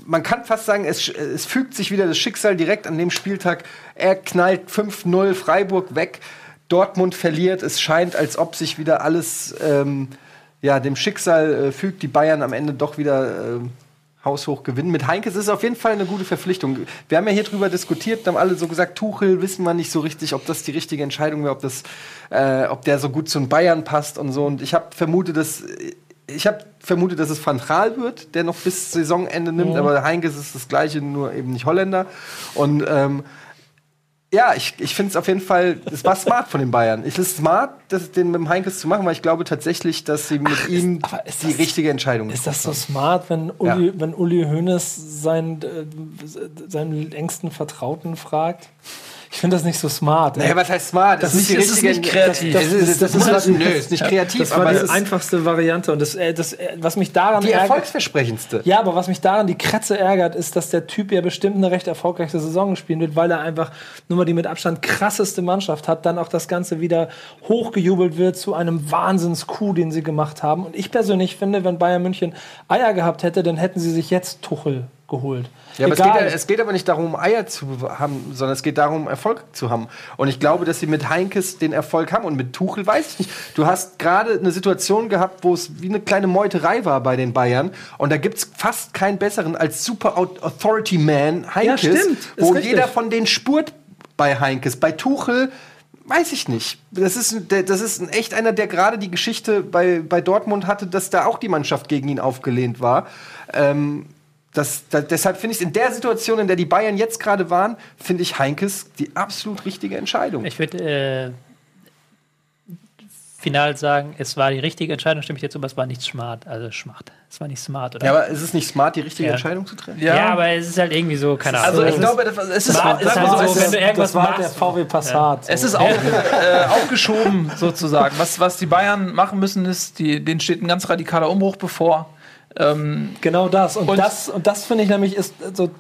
man kann fast sagen, es, es fügt sich wieder das Schicksal direkt an dem Spieltag. Er knallt 5-0 Freiburg weg, Dortmund verliert. Es scheint, als ob sich wieder alles ähm, ja, dem Schicksal äh, fügt. Die Bayern am Ende doch wieder ähm, haushoch gewinnen. Mit Heinkes ist es auf jeden Fall eine gute Verpflichtung. Wir haben ja hier drüber diskutiert, haben alle so gesagt, Tuchel wissen wir nicht so richtig, ob das die richtige Entscheidung wäre, ob das, äh, ob der so gut zu den Bayern passt und so. Und ich habe vermutet, dass ich habe vermutet, dass es Van Gaal wird, der noch bis Saisonende nimmt, aber Heinkes ist das Gleiche, nur eben nicht Holländer. Und ähm, ja, ich, ich finde es auf jeden Fall, es war smart von den Bayern. Es ist smart, das, den mit dem Heinkes zu machen, weil ich glaube tatsächlich, dass sie mit ihm aber ist die das- richtige Entscheidung Ist das so getroffen smart, wenn Uli, Ja. wenn Uli Hoeneß seinen, äh, seinen engsten Vertrauten fragt? Ich finde das nicht so smart. Naja, was heißt smart? Das ist ist- das ist nicht kreativ. Das, das, das, das, Das- ist, nö, ist nicht kreativ, das war aber die einfachste Variante. Und das, äh, das, äh, was mich daran die ärgert, erfolgsversprechendste. Ja, aber was mich daran die Kratze ärgert, ist, dass der Typ ja bestimmt eine recht erfolgreiche Saison gespielt wird, weil er einfach nur mal die mit Abstand krasseste Mannschaft hat, dann auch das Ganze wieder hochgejubelt wird zu einem Wahnsinns-Coup, den sie gemacht haben. Und ich persönlich finde, wenn Bayern München Eier gehabt hätte, dann hätten sie sich jetzt Tuchel geholt. Ja, aber es geht, ja- es geht aber nicht darum, Eier zu haben, sondern es geht darum, Erfolg zu haben. Und ich glaube, dass sie mit Heinkes den Erfolg haben. Und mit Tuchel weiß ich nicht. Du hast gerade eine Situation gehabt, wo es wie eine kleine Meuterei war bei den Bayern. Und da gibt es fast keinen besseren als Super Au- Authority Man Heinkes, stimmt. Ist wo richtig. jeder von denen spurt bei Heinkes. Bei Tuchel weiß ich nicht. Das ist, das ist echt einer, der gerade die Geschichte bei, bei Dortmund hatte, dass da auch die Mannschaft gegen ihn aufgelehnt war. Ähm, das, da, deshalb finde ich in der Situation, in der die Bayern jetzt gerade waren, finde ich Heinkes die absolut richtige Entscheidung. Ich würde äh, final sagen, es war die richtige Entscheidung, stimme ich jetzt zu, aber es war nicht smart. Also schmacht. Es war nicht smart, oder? ja, aber ist es nicht smart, die richtige Ja. Entscheidung zu treffen? Ja, aber es ist halt irgendwie so, keine Ahnung. Also Es ich ist- glaube, das- es ist, Smart wir halt so, so, es wenn du ist, irgendwas das war halt der machst. VW Passat. es so. ist auch, äh, aufgeschoben sozusagen. Was, was die Bayern machen müssen, ist, die, denen steht ein ganz radikaler Umbruch bevor. Ähm, Genau das. Und, Und- das, und das finde ich nämlich ist so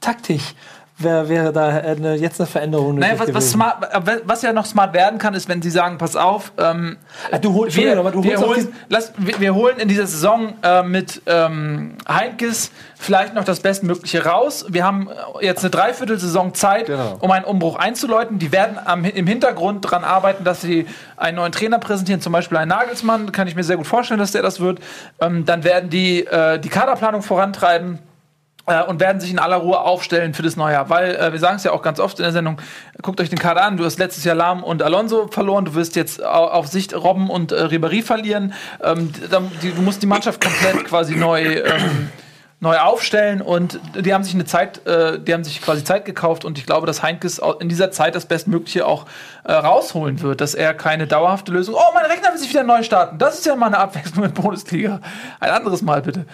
taktisch. Wäre wäre da eine, jetzt eine Veränderung naja, was, was, smart, äh, was ja noch smart werden kann, ist, wenn sie sagen, pass auf, ähm, Ah, du holst, wir, aber du holen, lass, wir, wir holen in dieser Saison äh, mit ähm, Heinkes vielleicht noch das Bestmögliche raus. Wir haben äh, jetzt eine Dreiviertelsaison Zeit, Genau. um einen Umbruch einzuläuten. Die werden am, im Hintergrund daran arbeiten, dass sie einen neuen Trainer präsentieren, zum Beispiel einen Nagelsmann. Kann ich mir sehr gut vorstellen, dass der das wird. Ähm, dann werden die äh, die Kaderplanung vorantreiben äh, und werden sich in aller Ruhe aufstellen für das neue Jahr. Weil äh, wir sagen es ja auch ganz oft in der Sendung, guckt euch den Kader an, du hast letztes Jahr Lahm und Alonso verloren, du wirst jetzt au- auf Sicht Robben und äh, Ribéry verlieren. Ähm, die, du musst die Mannschaft komplett quasi neu ähm, neu aufstellen und die haben sich eine Zeit, äh, die haben sich quasi Zeit gekauft und ich glaube, dass Heinkes in dieser Zeit das Bestmögliche auch äh, rausholen wird, dass er keine dauerhafte Lösung. Oh, mein Rechner will sich wieder neu starten. Das ist ja mal eine Abwechslung in Bundesliga. Ein anderes Mal bitte.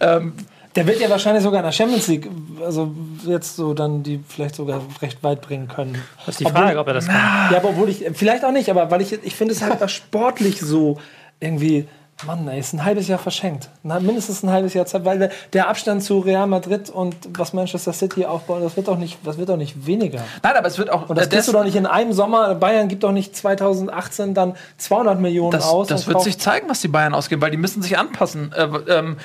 Ähm, Der wird ja wahrscheinlich sogar in der Champions League, also jetzt so dann die vielleicht sogar recht weit bringen können. Das ist die Frage, ob er das kann. Ja, aber obwohl ich, vielleicht auch nicht, aber weil ich, ich finde es halt sportlich so irgendwie, Mann, ey, ist ein halbes Jahr verschenkt. Na, mindestens ein halbes Jahr Zeit, weil der- Abstand zu Real Madrid und was Manchester City aufbaut, das wird doch nicht, das wird doch nicht weniger. nein, aber es wird auch Und das äh, kriegst du doch nicht in einem Sommer. Bayern gibt doch nicht 2018 dann 200 Millionen Das, aus. das wird sich zeigen, was die Bayern ausgeben, weil die müssen sich anpassen. Äh, ähm,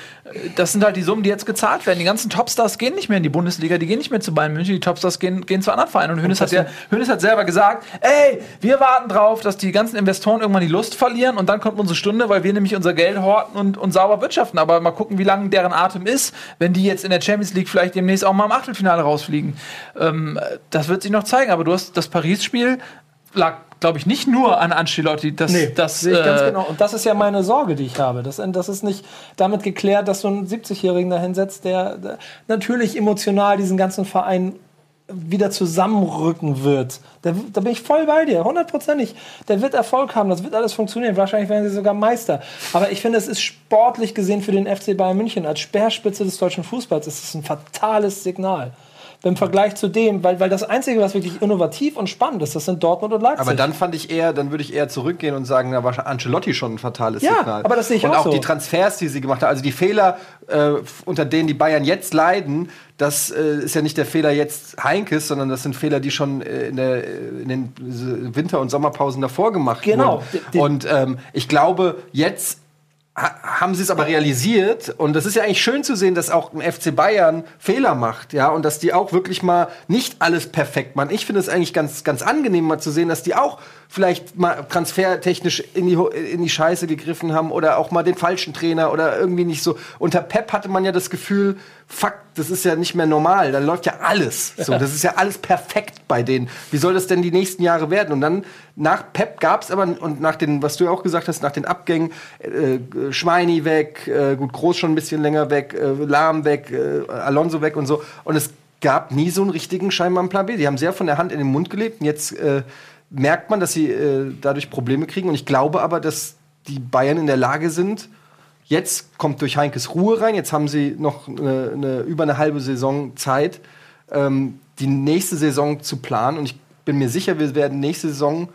das sind halt die Summen, die jetzt gezahlt werden. Die ganzen Topstars gehen nicht mehr in die Bundesliga, die gehen nicht mehr zu Bayern München, die Topstars gehen, gehen zu anderen Vereinen. Und Hönes hat, ja, hat selber gesagt, ey, wir warten drauf, dass die ganzen Investoren irgendwann die Lust verlieren und dann kommt unsere Stunde, weil wir nämlich unser Geld horten und, und sauber wirtschaften. Aber mal gucken, wie lange deren Atem ist, wenn die jetzt in der Champions League vielleicht demnächst auch mal im Achtelfinale rausfliegen. Ähm, das wird sich noch zeigen. Aber du hast das Paris-Spiel lag, glaube ich, nicht nur an Ancelotti. Das, Nee, das, sehe ich ganz äh, genau. Und das ist ja meine Sorge, die ich habe. Das, das ist nicht damit geklärt, dass du einen 70-Jährigen da hinsetzt, der, der natürlich emotional diesen ganzen Verein wieder zusammenrücken wird. Der, da bin ich voll bei dir, hundertprozentig. Der wird Erfolg haben, das wird alles funktionieren. Wahrscheinlich werden sie sogar Meister. Aber ich finde, es ist sportlich gesehen für den FC Bayern München als Speerspitze des deutschen Fußballs ist ein fatales Signal. Im Vergleich zu dem, weil, weil das Einzige, was wirklich innovativ und spannend ist, das sind Dortmund und Leipzig. Aber dann fand ich eher, dann würde ich eher zurückgehen und sagen, da war Ancelotti schon ein fatales Ja, Signal. aber das sehe ich und auch auch so. die Transfers, die sie gemacht haben, also die Fehler, äh, unter denen die Bayern jetzt leiden, das äh, ist ja nicht der Fehler jetzt Heinkes, sondern das sind Fehler, die schon äh, in, der, äh, in den Winter- und Sommerpausen davor gemacht Genau. Wurden. Und ähm, ich glaube, jetzt haben sie es aber realisiert und das ist ja eigentlich schön zu sehen, dass auch ein FC Bayern Fehler macht, ja, und dass die auch wirklich mal nicht alles perfekt machen. Ich finde es eigentlich ganz ganz angenehm mal zu sehen, dass die auch vielleicht mal transfertechnisch in die in die Scheiße gegriffen haben oder auch mal den falschen Trainer oder irgendwie nicht so. Unter Pep hatte man ja das Gefühl, fuck, das ist ja nicht mehr normal, da läuft ja alles. So, das ist ja alles perfekt bei denen. Wie soll das denn die nächsten Jahre werden? Und dann nach Pep gab es aber und nach den, was du ja auch gesagt hast, nach den Abgängen, äh, Schweini weg, äh, gut Groß schon ein bisschen länger weg, äh, Lahm weg, äh, Alonso weg und so. Und es gab nie so einen richtigen scheinbaren Plan B. Die haben sehr von der Hand in den Mund gelebt und jetzt äh, merkt man, dass sie äh, dadurch Probleme kriegen. Und ich glaube aber, dass die Bayern in der Lage sind, Jetzt kommt durch Heinkes Ruhe rein. Jetzt haben sie noch eine, eine, über eine halbe Saison Zeit, ähm, die nächste Saison zu planen. Und ich bin mir sicher, wir werden nächste Saison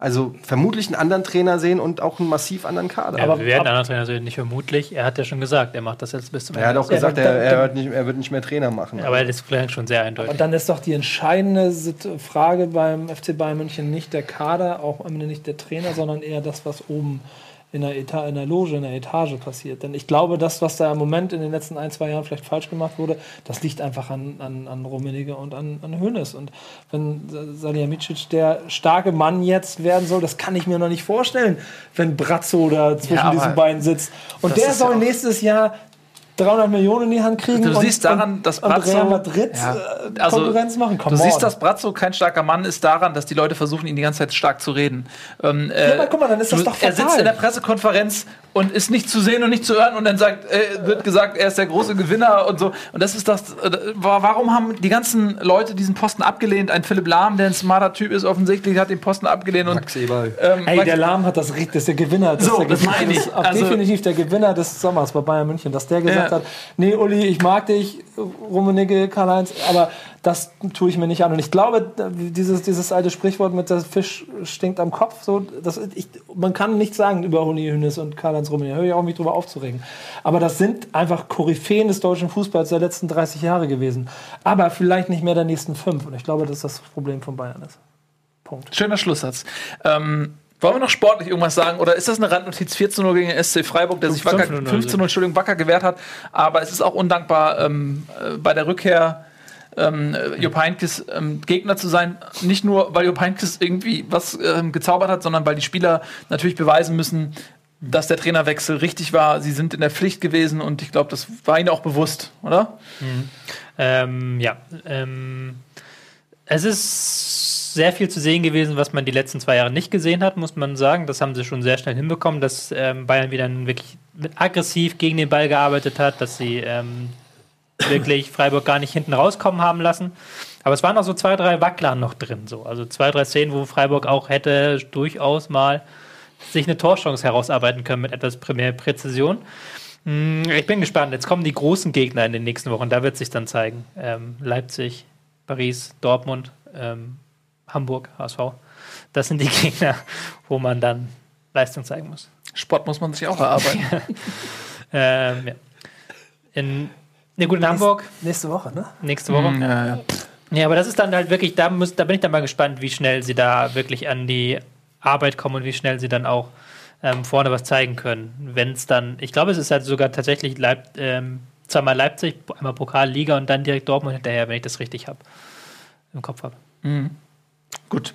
also vermutlich einen anderen Trainer sehen und auch einen massiv anderen Kader. Ja, Aber- wir werden einen anderen Trainer sehen, nicht vermutlich. Er hat ja schon gesagt, er macht das jetzt bis zum er hat auch Ja, gesagt, dann- er, er, dann- wird nicht, er wird nicht mehr Trainer machen. Aber das klingt schon sehr eindeutig. Und dann ist doch die entscheidende Frage beim FC Bayern München nicht der Kader, auch am Ende nicht der Trainer, sondern eher das, was oben in der, Eta in der Loge, in der Etage passiert. Denn ich glaube, das, was da im Moment in den letzten ein, zwei Jahren vielleicht falsch gemacht wurde, das liegt einfach an, an, an Rummenigge und an, an Hoeneß. Und wenn Salihamidzic der starke Mann jetzt werden soll, das kann ich mir noch nicht vorstellen, wenn Brazzo da zwischen Ja, diesen beiden sitzt. Und der soll ja nächstes Jahr 300 Millionen in die Hand kriegen Du und, siehst daran, und, dass und Brazzo- Real Madrid Ja. äh, Also, Konkurrenz machen. Come Du siehst, on. dass Brazzo kein starker Mann ist daran, dass die Leute versuchen, ihn die ganze Zeit stark zu reden. Ähm, äh, aber guck mal, dann ist das du- doch Er fatal. sitzt in der Pressekonferenz und ist nicht zu sehen und nicht zu hören und dann sagt, äh, wird gesagt, er ist der große Gewinner und so. Und das ist das. Äh, wa- warum haben die ganzen Leute diesen Posten abgelehnt? Ein Philipp Lahm, der ein smarter Typ ist, offensichtlich hat den Posten abgelehnt und Max Eberl. ähm, Hey, Max- der Lahm hat das richtig, das ist der Gewinner. Das So, ist der das Gewinner, meine ich. ist auch Also- definitiv der Gewinner des Sommers bei Bayern München, dass der gesagt gesagt hat, nee, Uli, ich mag dich, Rummenigge, Karl-Heinz, aber das tue ich mir nicht an. Und ich glaube, dieses, dieses alte Sprichwort mit der Fisch stinkt am Kopf, so, das, ich, man kann nichts sagen über Uli Hünes und Karl-Heinz Rummenigge. Höre ich auch mich drüber aufzuregen. Aber das sind einfach Koryphäen des deutschen Fußballs der letzten 30 Jahre gewesen. Aber vielleicht nicht mehr der nächsten fünf. Und ich glaube, dass das Problem von Bayern ist. Punkt. Schöner Schlusssatz. Ähm, wollen wir noch sportlich irgendwas sagen? Oder ist das eine Randnotiz 14 0 gegen den SC Freiburg, der sich wacker, 15-0, 15 0 Entschuldigung, wacker gewehrt hat? Aber es ist auch undankbar, ähm, äh, bei der Rückkehr ähm, äh, Jupp Heynckes ähm, Gegner zu sein. Nicht nur, weil Jupp Heynckes irgendwie was ähm, gezaubert hat, sondern weil die Spieler natürlich beweisen müssen, dass der Trainerwechsel richtig war. Sie sind in der Pflicht gewesen und ich glaube, das war ihnen auch bewusst, oder? Ähm, ja. Ähm, es ist sehr viel zu sehen gewesen, was man die letzten zwei Jahre nicht gesehen hat, muss man sagen. Das haben sie schon sehr schnell hinbekommen, dass ähm, Bayern wieder wirklich aggressiv gegen den Ball gearbeitet hat, dass sie ähm, wirklich Freiburg gar nicht hinten rauskommen haben lassen. Aber es waren auch so zwei, drei Wackler noch drin. So. Also zwei, drei Szenen, wo Freiburg auch hätte durchaus mal sich eine Torchance herausarbeiten können mit etwas mehr Präzision. Hm, Ich bin gespannt. Jetzt kommen die großen Gegner in den nächsten Wochen. Da wird sich dann zeigen. Ähm, Leipzig, Paris, Dortmund, ähm, Hamburg, HSV. Das sind die Gegner, wo man dann Leistung zeigen muss. Sport muss man sich auch erarbeiten. Ähm, ja. In, ne, gut, in Hamburg Nächste Woche, ne? nächste Woche. ja, ja. Ja, aber das ist dann halt wirklich, da, muss, da bin ich dann mal gespannt, wie schnell sie da wirklich an die Arbeit kommen und wie schnell sie dann auch ähm, vorne was zeigen können. Wenn es dann, ich glaube, es ist halt sogar tatsächlich Leip, ähm, zweimal Leipzig, einmal Pokal, Liga und dann direkt Dortmund hinterher, wenn ich das richtig habe, im Kopf habe. Gut.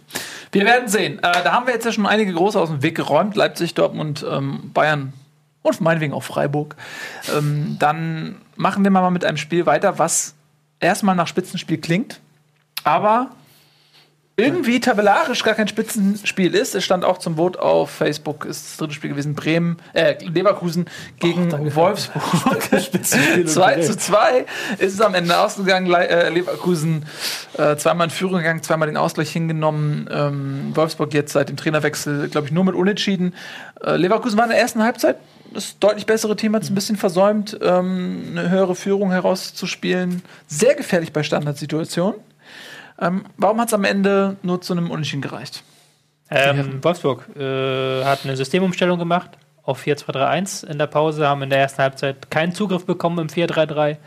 Wir werden sehen. Äh, da haben wir jetzt ja schon einige große aus dem Weg geräumt. Leipzig, Dortmund, ähm, Bayern und meinetwegen auch Freiburg. Ähm, dann machen wir mal mit einem Spiel weiter, was erstmal nach Spitzenspiel klingt, aber irgendwie tabellarisch gar kein Spitzenspiel ist. Es stand auch zum Vote auf Facebook, ist das dritte Spiel gewesen, Bremen, äh, Leverkusen gegen danke. Wolfsburg. 2 zu 2 ist es am Ende ausgegangen. Le äh, Leverkusen äh, zweimal in Führung gegangen, zweimal den Ausgleich hingenommen. Ähm, Wolfsburg jetzt seit dem Trainerwechsel, glaube ich, nur mit Unentschieden. Äh, Leverkusen war in der ersten Halbzeit das deutlich bessere Team, hat es ein bisschen versäumt, ähm, eine höhere Führung herauszuspielen. Sehr gefährlich bei Standardsituationen. Ähm, warum hat es am Ende nur zu einem Unentschieden gereicht? Ähm, Wolfsburg äh, hat eine Systemumstellung gemacht auf 4-2-3-1 in der Pause, haben in der ersten Halbzeit keinen Zugriff bekommen im 4-3-3,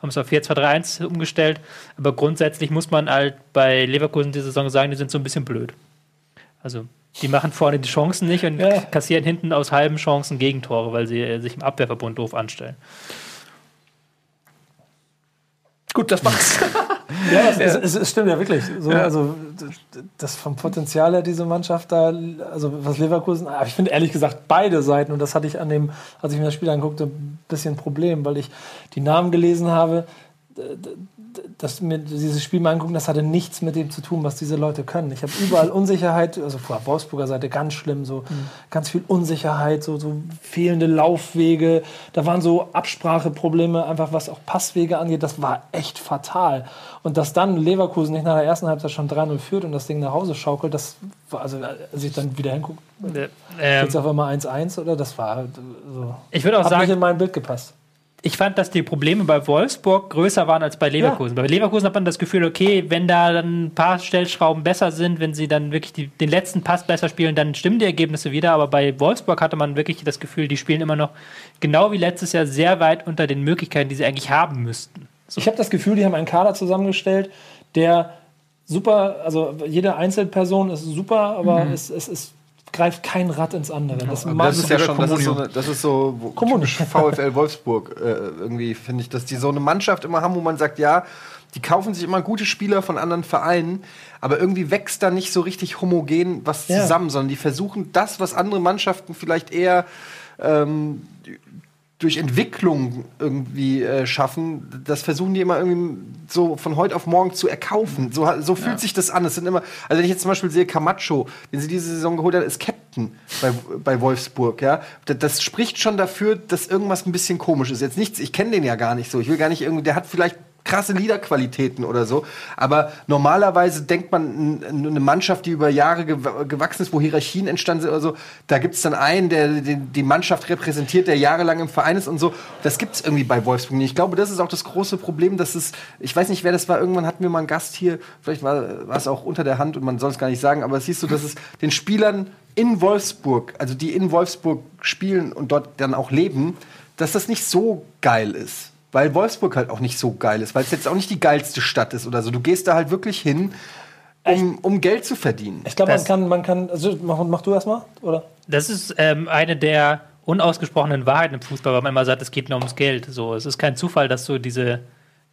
haben es auf 4-2-3-1 umgestellt. Aber grundsätzlich muss man halt bei Leverkusen diese Saison sagen, die sind so ein bisschen blöd. Also die machen vorne die Chancen nicht und Ja. kassieren hinten aus halben Chancen Gegentore, weil sie äh, sich im Abwehrverbund doof anstellen. Gut, das war's. Ja, es, es, es, es stimmt ja wirklich. So, Also d- das vom Potenzial her diese Mannschaft da, also was Leverkusen, aber ich finde ehrlich gesagt beide Seiten und das hatte ich an dem, als ich mir das Spiel anguckte, ein bisschen Problem, weil ich die Namen gelesen habe, dass mir dieses Spiel mal angucken, das hatte nichts mit dem zu tun, was diese Leute können. Ich habe überall Unsicherheit, also vor der Wolfsburger Seite ganz schlimm, so ganz viel Unsicherheit, so, so fehlende Laufwege. Da waren so Abspracheprobleme, einfach was auch Passwege angeht. Das war echt fatal. Und dass dann Leverkusen nicht nach der ersten Halbzeit schon 3-0 führt und das Ding nach Hause schaukelt, das war, also als ich dann wieder hingucke, Ähm, jetzt auf einmal 1-1 oder das war halt so. ich würde auch Hat nicht sagen, in mein Bild gepasst. ich fand, dass die Probleme bei Wolfsburg größer waren als bei Leverkusen. Bei Leverkusen hat man das Gefühl, okay, wenn da dann ein paar Stellschrauben besser sind, wenn sie dann wirklich die, den letzten Pass besser spielen, dann stimmen die Ergebnisse wieder. Aber bei Wolfsburg hatte man wirklich das Gefühl, die spielen immer noch genau wie letztes Jahr sehr weit unter den Möglichkeiten, die sie eigentlich haben müssten. Ich habe das Gefühl, die haben einen Kader zusammengestellt, der super, also jede Einzelperson ist super, aber es, es, es greift kein Rad ins andere. Das, das ist ja schon, das ist so, eine, das ist so VfL Wolfsburg äh, irgendwie, finde ich, dass die so eine Mannschaft immer haben, wo man sagt, ja, die kaufen sich immer gute Spieler von anderen Vereinen, aber irgendwie wächst da nicht so richtig homogen was Ja. zusammen, sondern die versuchen das, was andere Mannschaften vielleicht eher ähm, durch Entwicklung irgendwie äh, schaffen, das versuchen die immer irgendwie so von heute auf morgen zu erkaufen. So, so fühlt sich das an. Es sind immer, also wenn ich jetzt zum Beispiel sehe, Camacho, den sie diese Saison geholt hat, ist Captain bei, bei Wolfsburg, ja. Das, das spricht schon dafür, dass irgendwas ein bisschen komisch ist. Jetzt nichts, ich kenne den ja gar nicht so. Ich will gar nicht irgendwie, der hat vielleicht krasse Liederqualitäten oder so. Aber normalerweise denkt man, eine Mannschaft, die über Jahre gew- gewachsen ist, wo Hierarchien entstanden sind oder so, da gibt es dann einen, der die, Mannschaft repräsentiert, der jahrelang im Verein ist und so. Das gibt es irgendwie bei Wolfsburg nicht. Ich glaube, das ist auch das große Problem, dass es, ich weiß nicht, wer das war, irgendwann hatten wir mal einen Gast hier, vielleicht war, war es auch unter der Hand und man soll es gar nicht sagen, aber es hieß so, dass es den Spielern in Wolfsburg, also die in Wolfsburg spielen und dort dann auch leben, dass das nicht so geil ist. Weil Wolfsburg halt auch nicht so geil ist, weil es jetzt auch nicht die geilste Stadt ist oder so. Du gehst da halt wirklich hin, um, um Geld zu verdienen. Ich glaube, man kann, man kann, also mach, mach du erst mal, oder? Das ist ähm, eine der unausgesprochenen Wahrheiten im Fußball, weil man immer sagt, es geht nur ums Geld. So, es ist kein Zufall, dass so diese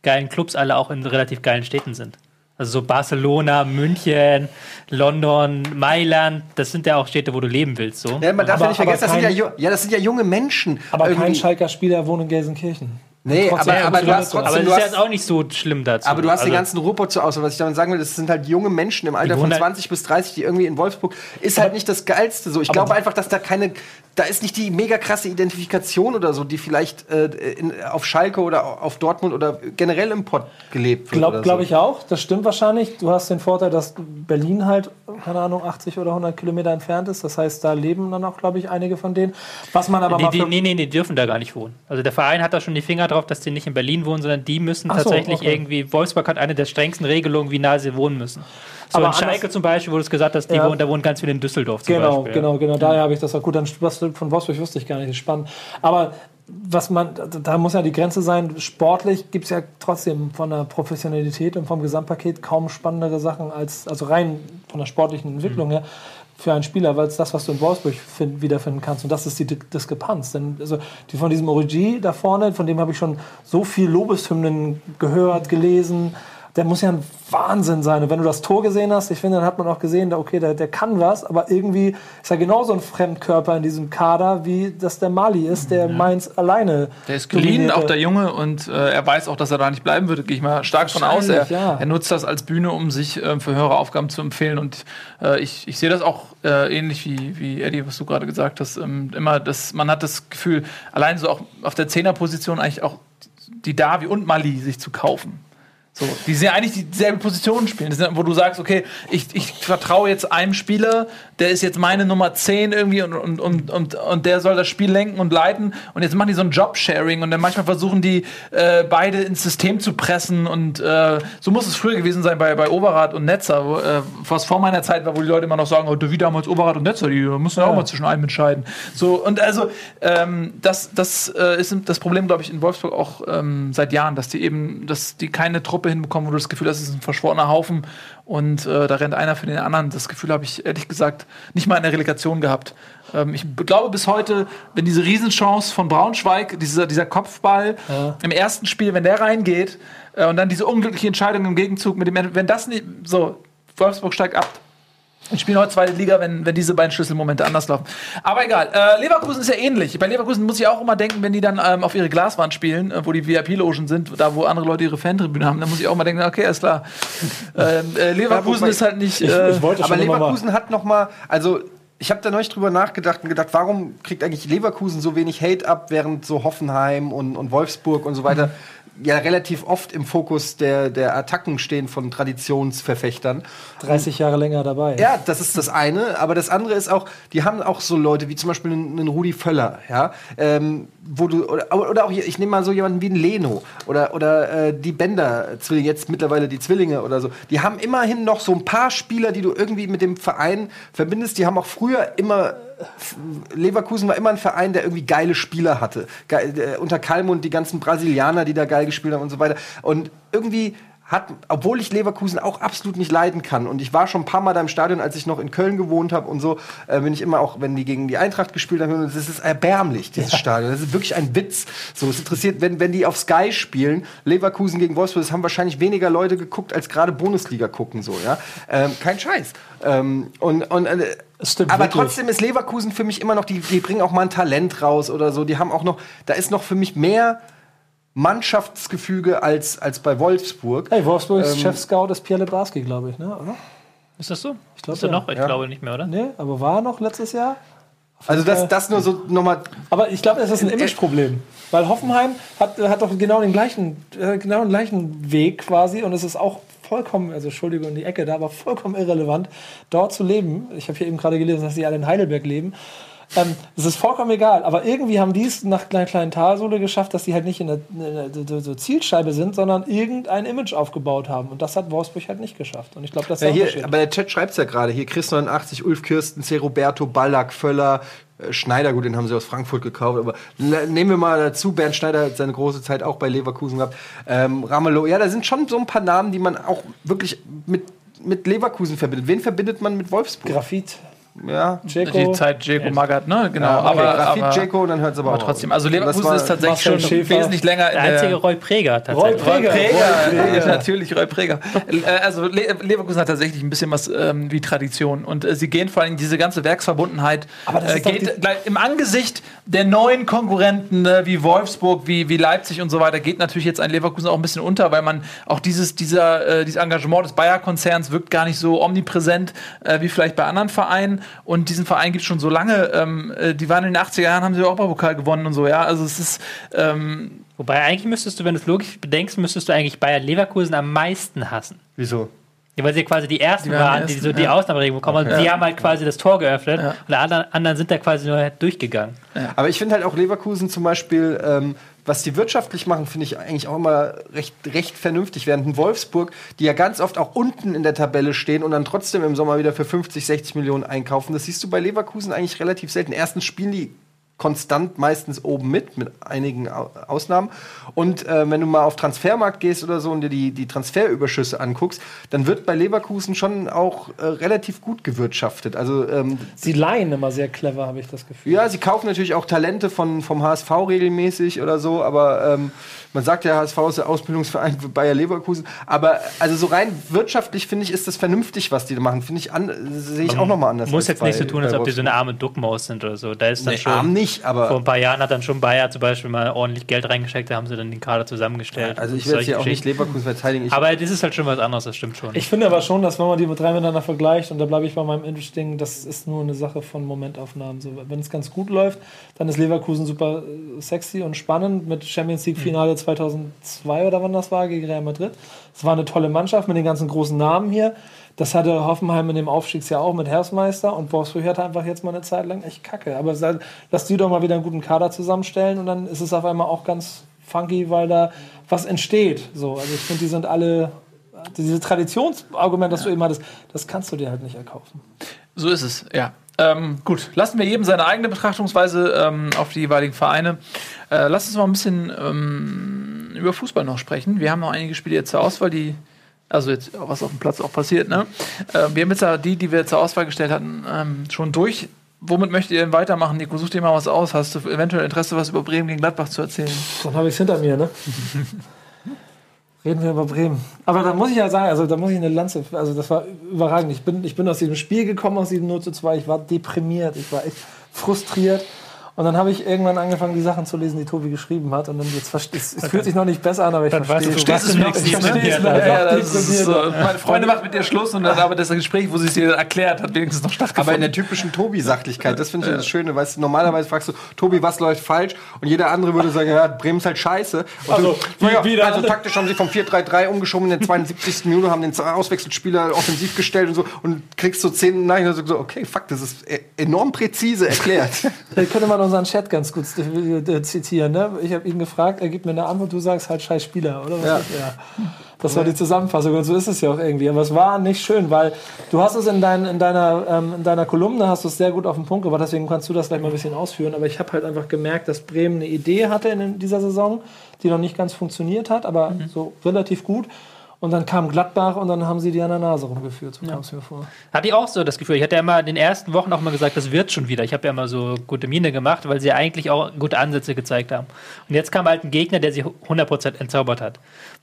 geilen Clubs alle auch in relativ geilen Städten sind. Also so Barcelona, München, London, Mailand, das sind ja auch Städte, wo du leben willst. So. Ja, man darf Aber- ja nicht vergessen, das aber sind ja, kein- ja, das sind ja junge Menschen. Aber kein irgendwie. Schalker Spieler wohnt in Gelsenkirchen. Nee, Trotzdem aber, aber du hast trotzdem. Aber es du ist hast, jetzt auch nicht so schlimm dazu. Aber du hast also, den ganzen Ruhrpott zur Auswahl. Was ich damit sagen will, das sind halt junge Menschen im Alter von wohnen halt- 20 bis 30, die irgendwie in Wolfsburg ist halt nicht das Geilste so. Ich glaube einfach, dass da keine, da ist nicht die mega krasse Identifikation oder so, die vielleicht äh, in, auf Schalke oder auf Dortmund oder generell im Pott gelebt wird. Glaube so. glaub ich auch, das stimmt wahrscheinlich. Du hast den Vorteil, dass Berlin halt, keine Ahnung, 80 oder 100 Kilometer entfernt ist. Das heißt, da leben dann auch, glaube ich, einige von denen. Was man aber die, mal die, nee, nee, die dürfen da gar nicht wohnen. Also der Verein hat da schon die Finger drauf, dass die nicht in Berlin wohnen, sondern die müssen Ach so, tatsächlich okay. irgendwie, Wolfsburg hat eine der strengsten Regelungen, wie nah sie wohnen müssen. So Aber in Schalke zum Beispiel, wo du es gesagt hast, die Ja. wohnen, da wohnen ganz viele in Düsseldorf zum Genau, Beispiel. genau, genau. Daher habe ich das auch gut. Dann was von Wolfsburg wusste ich gar nicht. Das ist spannend. Aber was man, da muss ja die Grenze sein. Sportlich gibt es ja trotzdem von der Professionalität und vom Gesamtpaket kaum spannendere Sachen als, also rein von der sportlichen Entwicklung her für einen Spieler, weil es das, was du in Wolfsburg find, wiederfinden kannst. Und das ist die Di- Diskrepanz. Denn also die von diesem Origi da vorne, von dem habe ich schon so viel Lobeshymnen gehört, gelesen. Der muss ja ein Wahnsinn sein. Und wenn du das Tor gesehen hast, ich finde, dann hat man auch gesehen, okay, der, der kann was, aber irgendwie ist er genauso ein Fremdkörper in diesem Kader, wie das der Mali ist, der Mainz alleine. Der ist dominierte. auch der Junge, und äh, er weiß auch, dass er da nicht bleiben würde, gehe ich mal stark von aus. Er, ja. er nutzt das als Bühne, um sich ähm, für höhere Aufgaben zu empfehlen. Und äh, ich, ich sehe das auch äh, ähnlich wie, wie Eddie, was du gerade gesagt hast. Ähm, immer, das, man hat das Gefühl, allein so auch auf der Zehnerposition eigentlich auch die Davi und Mali sich zu kaufen. So, die sind ja eigentlich dieselbe Position spielen. Das sind, wo du sagst, okay, ich, ich vertraue jetzt einem Spieler, der ist jetzt meine Nummer 10 irgendwie und, und, und, und, und der soll das Spiel lenken und leiten. Und jetzt machen die so ein Job-Sharing und dann manchmal versuchen die äh, beide ins System zu pressen. Und äh, so muss es früher gewesen sein bei, bei Overath und Netzer, wo, äh, was vor meiner Zeit war, wo die Leute immer noch sagen, oh, wie damals Overath und Netzer, die müssen ja auch mal zwischen einem entscheiden. So, und also, ähm, das, das äh, ist das Problem, glaube ich, in Wolfsburg auch ähm, seit Jahren, dass die eben, dass die keine Truppe hinbekommen, wo du das Gefühl hast, es ist ein verschworener Haufen und äh, da rennt einer für den anderen. Das Gefühl habe ich ehrlich gesagt nicht mal in der Relegation gehabt. Ähm, ich glaube bis heute, wenn diese Riesenchance von Braunschweig, dieser, dieser Kopfball im ersten Spiel, wenn der reingeht äh, und dann diese unglückliche Entscheidung im Gegenzug mit dem, wenn das nicht, so, Wolfsburg steigt ab. Ich spiele heute zweite Liga, wenn, wenn diese beiden Schlüsselmomente anders laufen. Aber egal. Äh, Leverkusen ist ja ähnlich. Bei Leverkusen muss ich auch immer denken, wenn die dann ähm, auf ihre Glaswand spielen, äh, wo die VIP-Logen sind, da wo andere Leute ihre Fantribüne haben, dann muss ich auch mal denken, okay, ist klar. ähm, äh, Leverkusen wobei- ist halt nicht. Ich, Äh, ich wollte Aber. Leverkusen hat noch mal, also ich habe da neulich drüber nachgedacht und gedacht, warum kriegt eigentlich Leverkusen so wenig Hate ab, während so Hoffenheim und, und Wolfsburg und so weiter ja relativ oft im Fokus der, der Attacken stehen von Traditionsverfechtern. 30 Jahre länger dabei. Ja, das ist das eine, aber das andere ist auch, die haben auch so Leute wie zum Beispiel einen, Rudi Völler, ja, ähm, wo du oder, oder auch hier, ich nehme mal so jemanden wie einen Leno oder oder äh, die Bender Zwillinge, jetzt mittlerweile die Zwillinge oder so. Die haben immerhin noch so ein paar Spieler, die du irgendwie mit dem Verein verbindest. Die haben auch früher immer Leverkusen war immer ein Verein, der irgendwie geile Spieler hatte. Ge äh, unter Kalmund die ganzen Brasilianer, die da geil gespielt haben und so weiter. Und irgendwie hat, obwohl ich Leverkusen auch absolut nicht leiden kann und ich war schon ein paar Mal da im Stadion, als ich noch in Köln gewohnt habe und so, äh, bin ich immer auch, wenn die gegen die Eintracht gespielt haben, und das ist erbärmlich, dieses Stadion. Das ist wirklich ein Witz. So, es interessiert, wenn, wenn die auf Sky spielen, Leverkusen gegen Wolfsburg, das haben wahrscheinlich weniger Leute geguckt, als gerade Bundesliga gucken, so, ja. Ähm, kein Scheiß. Ähm, und, und äh, stimmt aber wirklich. trotzdem ist Leverkusen für mich immer noch, die, die bringen auch mal ein Talent raus oder so. Die haben auch noch, da ist noch für mich mehr Mannschaftsgefüge als, als bei Wolfsburg. Hey, Wolfsburgs Ähm, Chef-Scout ist Pierre Lebarski, glaube ich, ne? oder? Ist das so? Ich glaub, ist er ja. noch? Ich Ja. glaube nicht mehr, oder? Nee, aber war er noch letztes Jahr? Also das, das nur so nochmal. Aber ich glaube, das ist ein Imageproblem. Weil Hoffenheim hat, hat doch genau den gleichen, äh, genau den gleichen Weg quasi und es ist auch vollkommen, also Entschuldigung die Ecke da, aber vollkommen irrelevant, dort zu leben. Ich habe hier eben gerade gelesen, dass sie alle in Heidelberg leben. Ähm, es ist vollkommen egal, aber irgendwie haben die es nach einer kleinen Talsohle geschafft, dass sie halt nicht in der, in der so- Zielscheibe sind, sondern irgendein Image aufgebaut haben. Und das hat Wolfsburg halt nicht geschafft. Und ich glaube, das ist Ja, hier, aber der Chat schreibt es ja gerade. Hier Chris 89, Ulf Kirsten, C. Roberto, Ballack, Völler, Schneider, gut, den haben sie aus Frankfurt gekauft, aber nehmen wir mal dazu, Bernd Schneider hat seine große Zeit auch bei Leverkusen gehabt. Ähm, Ramelow, ja, da sind schon so ein paar Namen, die man auch wirklich mit, mit Leverkusen verbindet. Wen verbindet man mit Wolfsburg? Graphit, Ja, Die Dzeko, Zeit Jeko Magath, ne? Genau. ja aber, Grafit, aber, Dzeko und dann hört es aber, aber auch trotzdem. Also Leverkusen ist tatsächlich Marcel schon Schäfer. wesentlich länger in Der einzige der Roy Preger Roy tatsächlich. Preger. Präger, Roy ja, natürlich Roy Präger. Äh, Also Le Leverkusen hat tatsächlich ein bisschen was ähm, wie Tradition und äh, sie gehen vor allem diese ganze Werksverbundenheit Aber das äh, geht die- gleich im Angesicht der neuen Konkurrenten äh, wie Wolfsburg, wie, wie Leipzig und so weiter geht natürlich jetzt ein Leverkusen auch ein bisschen unter, weil man auch dieses dieser äh, dieses Engagement des Bayer-Konzerns wirkt gar nicht so omnipräsent äh, wie vielleicht bei anderen Vereinen und diesen Verein gibt es schon so lange. Ähm, äh, die waren in den 80er Jahren haben sie Europapokal gewonnen und so ja, also es ist ähm, Wobei eigentlich müsstest du, wenn du es logisch bedenkst, müsstest du eigentlich Bayer Leverkusen am meisten hassen. Wieso? Ja, weil sie quasi die ersten Die waren waren, die die ersten, so die ja. Ausnahmeregelung bekommen. Und sie haben halt quasi das Tor geöffnet und alle anderen, sind da quasi nur durchgegangen. Aber ich finde halt auch Leverkusen zum Beispiel, ähm, was die wirtschaftlich machen, finde ich eigentlich auch immer recht, recht vernünftig. Während in Wolfsburg, die ja ganz oft auch unten in der Tabelle stehen und dann trotzdem im Sommer wieder für 50, 60 Millionen einkaufen, das siehst du bei Leverkusen eigentlich relativ selten. Erstens spielen die konstant meistens oben mit, mit einigen Au- Ausnahmen. Und äh, wenn du mal auf Transfermarkt gehst oder so und dir die, die Transferüberschüsse anguckst, dann wird bei Leverkusen schon auch äh, relativ gut gewirtschaftet. Also ähm, Sie leihen immer sehr clever, habe ich das Gefühl. ja, sie kaufen natürlich auch Talente von, vom HSV regelmäßig oder so, aber ähm, man sagt ja, HSV ist der Ausbildungsverein für Bayer Leverkusen. Aber also so rein wirtschaftlich finde ich, ist das vernünftig, was die da machen. Finde ich sehe ich auch noch mal anders. Muss jetzt nicht so tun, als ob die so eine arme Duckmaus sind oder so. Da ist dann Nee, schon. Nicht, Vor aber ein paar Jahren hat dann schon Bayer zum Beispiel mal ordentlich Geld reingesteckt, da haben sie dann den Kader zusammengestellt. also ich will jetzt hier auch nicht. Leverkusen verteidigen. Ich, Aber das ist halt schon was anderes, das stimmt schon. Ich finde aber schon, dass wenn man die drei miteinander vergleicht, und da bleibe ich bei meinem Image-Ding, das ist nur eine Sache von Momentaufnahmen. So, wenn es ganz gut läuft, dann ist Leverkusen super äh, sexy und spannend mit Champions League-Finale 2002 oder wann das war gegen Real Madrid. Es war eine tolle Mannschaft mit den ganzen großen Namen hier. Das hatte Hoffenheim in dem Aufstiegsjahr auch mit Herbstmeister und Wolfsburg hatte einfach jetzt mal eine Zeit lang echt kacke. Aber lass die doch mal wieder einen guten Kader zusammenstellen und dann ist es auf einmal auch ganz funky, weil da was entsteht. So, also ich finde, die sind alle diese Traditionsargument, das du eben hattest, das kannst du dir halt nicht erkaufen. So ist es, ja. Ähm, gut, lassen wir jedem seine eigene Betrachtungsweise ähm, auf die jeweiligen Vereine. Äh, lass uns mal ein bisschen ähm, über Fußball noch sprechen. Wir haben noch einige Spiele jetzt zur Auswahl, die, also jetzt, was auf dem Platz auch passiert, ne? Äh, wir haben jetzt ja die, die wir zur Auswahl gestellt hatten, ähm, schon durch. Womit möchtet ihr denn weitermachen? Nico, such dir mal was aus. Hast du eventuell Interesse, was über Bremen gegen Gladbach zu erzählen? Dann habe ich es hinter mir, ne? Reden wir über Bremen. Aber da muss ich ja sagen, also da muss ich eine Lanze, also das war überragend. Ich bin, ich bin aus diesem Spiel gekommen, aus diesem 0 zu 2. Ich war deprimiert, ich war echt frustriert. Und dann habe ich irgendwann angefangen, die Sachen zu lesen, die Tobi geschrieben hat. Und dann jetzt verste- es, es fühlt sich noch nicht besser an, aber ich weißt verstehe du, es. was du ne? siehst, Ja, ne? ja, Ja, ja, das ist so. Meine Freundin macht mit dir Schluss und dann aber das Gespräch, wo sie es dir erklärt, hat wenigstens noch aber in stattgefunden. der typischen Tobi-Sachlichkeit, das finde ich das Schöne. Weißt du, normalerweise fragst du, Tobi, was läuft falsch? Und jeder andere würde sagen, ja, Bremen ist halt scheiße. Und Also, du, wie- naja, wie der also andere- taktisch haben sie vom 4-3-3 umgeschoben in der 72. Minute, haben den Auswechselspieler offensiv gestellt und so und kriegst so zehn Nachrichten und so, okay, fuck, das ist e- enorm präzise erklärt. Da könnte man unseren Chat ganz gut äh, zitieren. Ne? Ich habe ihn gefragt, er gibt mir eine Antwort, du sagst halt scheiß Spieler, oder? Was Ja. ja. Das war die Zusammenfassung und so ist es ja auch irgendwie. Aber es war nicht schön, weil du hast es in, dein, in, deiner, ähm, in deiner Kolumne hast du es sehr gut auf den Punkt gebracht, deswegen kannst du das gleich mal ein bisschen ausführen. Aber ich habe halt einfach gemerkt, dass Bremen eine Idee hatte in dieser Saison, die noch nicht ganz funktioniert hat, aber so relativ gut. Und dann kam Gladbach und dann haben sie die an der Nase rumgeführt, so kam es mir vor. Hatte ich auch so das Gefühl. Ich hatte ja immer in den ersten Wochen auch mal gesagt, das wird schon wieder. Ich habe ja immer so gute Miene gemacht, weil sie ja eigentlich auch gute Ansätze gezeigt haben. Und jetzt kam halt ein Gegner, der sie 100% entzaubert hat.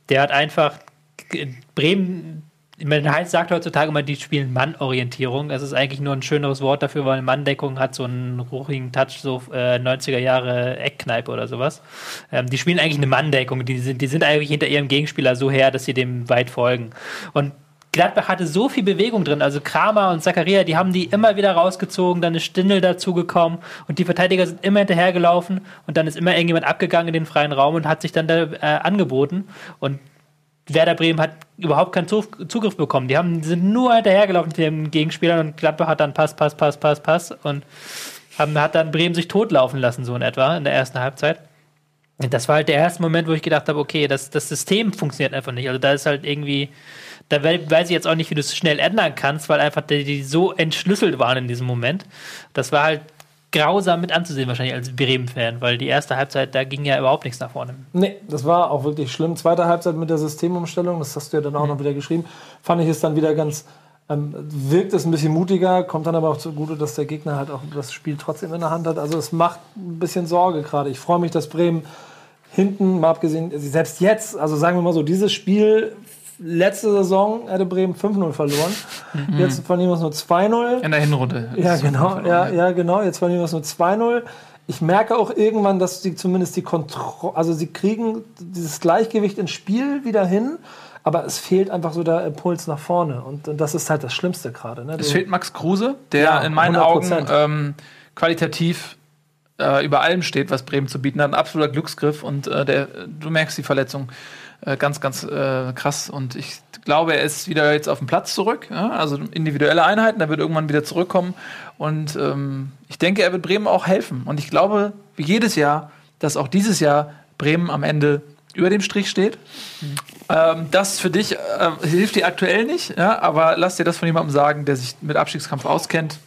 Der hat einfach Bremen. Meine, Heinz sagt heutzutage immer, die spielen Mannorientierung. Das ist eigentlich nur ein schöneres Wort dafür, weil Manndeckung hat so einen ruchigen Touch, so äh, 90er Jahre Eckkneipe oder sowas. Ähm, die spielen eigentlich eine Manndeckung. Die sind, die sind eigentlich hinter ihrem Gegenspieler so her, dass sie dem weit folgen. Und Gladbach hatte so viel Bewegung drin. Also Kramer und Zakaria, die haben die immer wieder rausgezogen, dann ist Stindel dazugekommen und die Verteidiger sind immer hinterhergelaufen und dann ist immer irgendjemand abgegangen in den freien Raum und hat sich dann da äh, angeboten. Und Werder Bremen hat überhaupt keinen Zug Zugriff bekommen. Die haben, sind nur hinterhergelaufen mit den Gegenspielern und Gladbach hat dann Pass, Pass, Pass, Pass, Pass und haben, hat dann Bremen sich totlaufen lassen, so in etwa, in der ersten Halbzeit. Und Das war halt der erste Moment, wo ich gedacht habe, okay, das, das System funktioniert einfach nicht. Also da ist halt irgendwie, da we- weiß ich jetzt auch nicht, wie du es schnell ändern kannst, weil einfach die, die so entschlüsselt waren in diesem Moment. Das war halt grausam mit anzusehen, wahrscheinlich als Bremen-Fan, weil die erste Halbzeit, da ging ja überhaupt nichts nach vorne. Nee, das war auch wirklich schlimm. Zweite Halbzeit mit der Systemumstellung, das hast du ja dann auch noch wieder geschrieben, fand ich es dann wieder ganz, ähm, wirkt es ein bisschen mutiger, kommt dann aber auch zugute, dass der Gegner halt auch das Spiel trotzdem in der Hand hat. Also es macht ein bisschen Sorge gerade. Ich freue mich, dass Bremen hinten, mal abgesehen, selbst jetzt, also sagen wir mal so, dieses Spiel letzte Saison hätte Bremen 5-0 verloren. Jetzt verlieren wir es nur 2-0. In der Hinrunde. Ja, genau, ja, ja, genau. Jetzt verlieren wir es nur 2-0. Ich merke auch irgendwann, dass sie zumindest die Kontrolle, also sie kriegen dieses Gleichgewicht ins Spiel wieder hin, aber es fehlt einfach so der Impuls nach vorne. Und, und das ist halt das Schlimmste gerade. Ne? Es fehlt Max Kruse, der Ja, in meinen 100%. Augen ähm, qualitativ äh, über allem steht, was Bremen zu bieten hat. Ein absoluter Glücksgriff und äh, der, du merkst die Verletzung äh, ganz, ganz äh, krass. Und ich glaube, er ist wieder jetzt auf dem Platz zurück. Ja? Also individuelle Einheiten, er wird irgendwann wieder zurückkommen. Und ähm, ich denke, er wird Bremen auch helfen. Und ich glaube, wie jedes Jahr, dass auch dieses Jahr Bremen am Ende über dem Strich steht. Ähm, das für dich äh, hilft dir aktuell nicht, ja? aber lass dir das von jemandem sagen, der sich mit Abstiegskampf auskennt.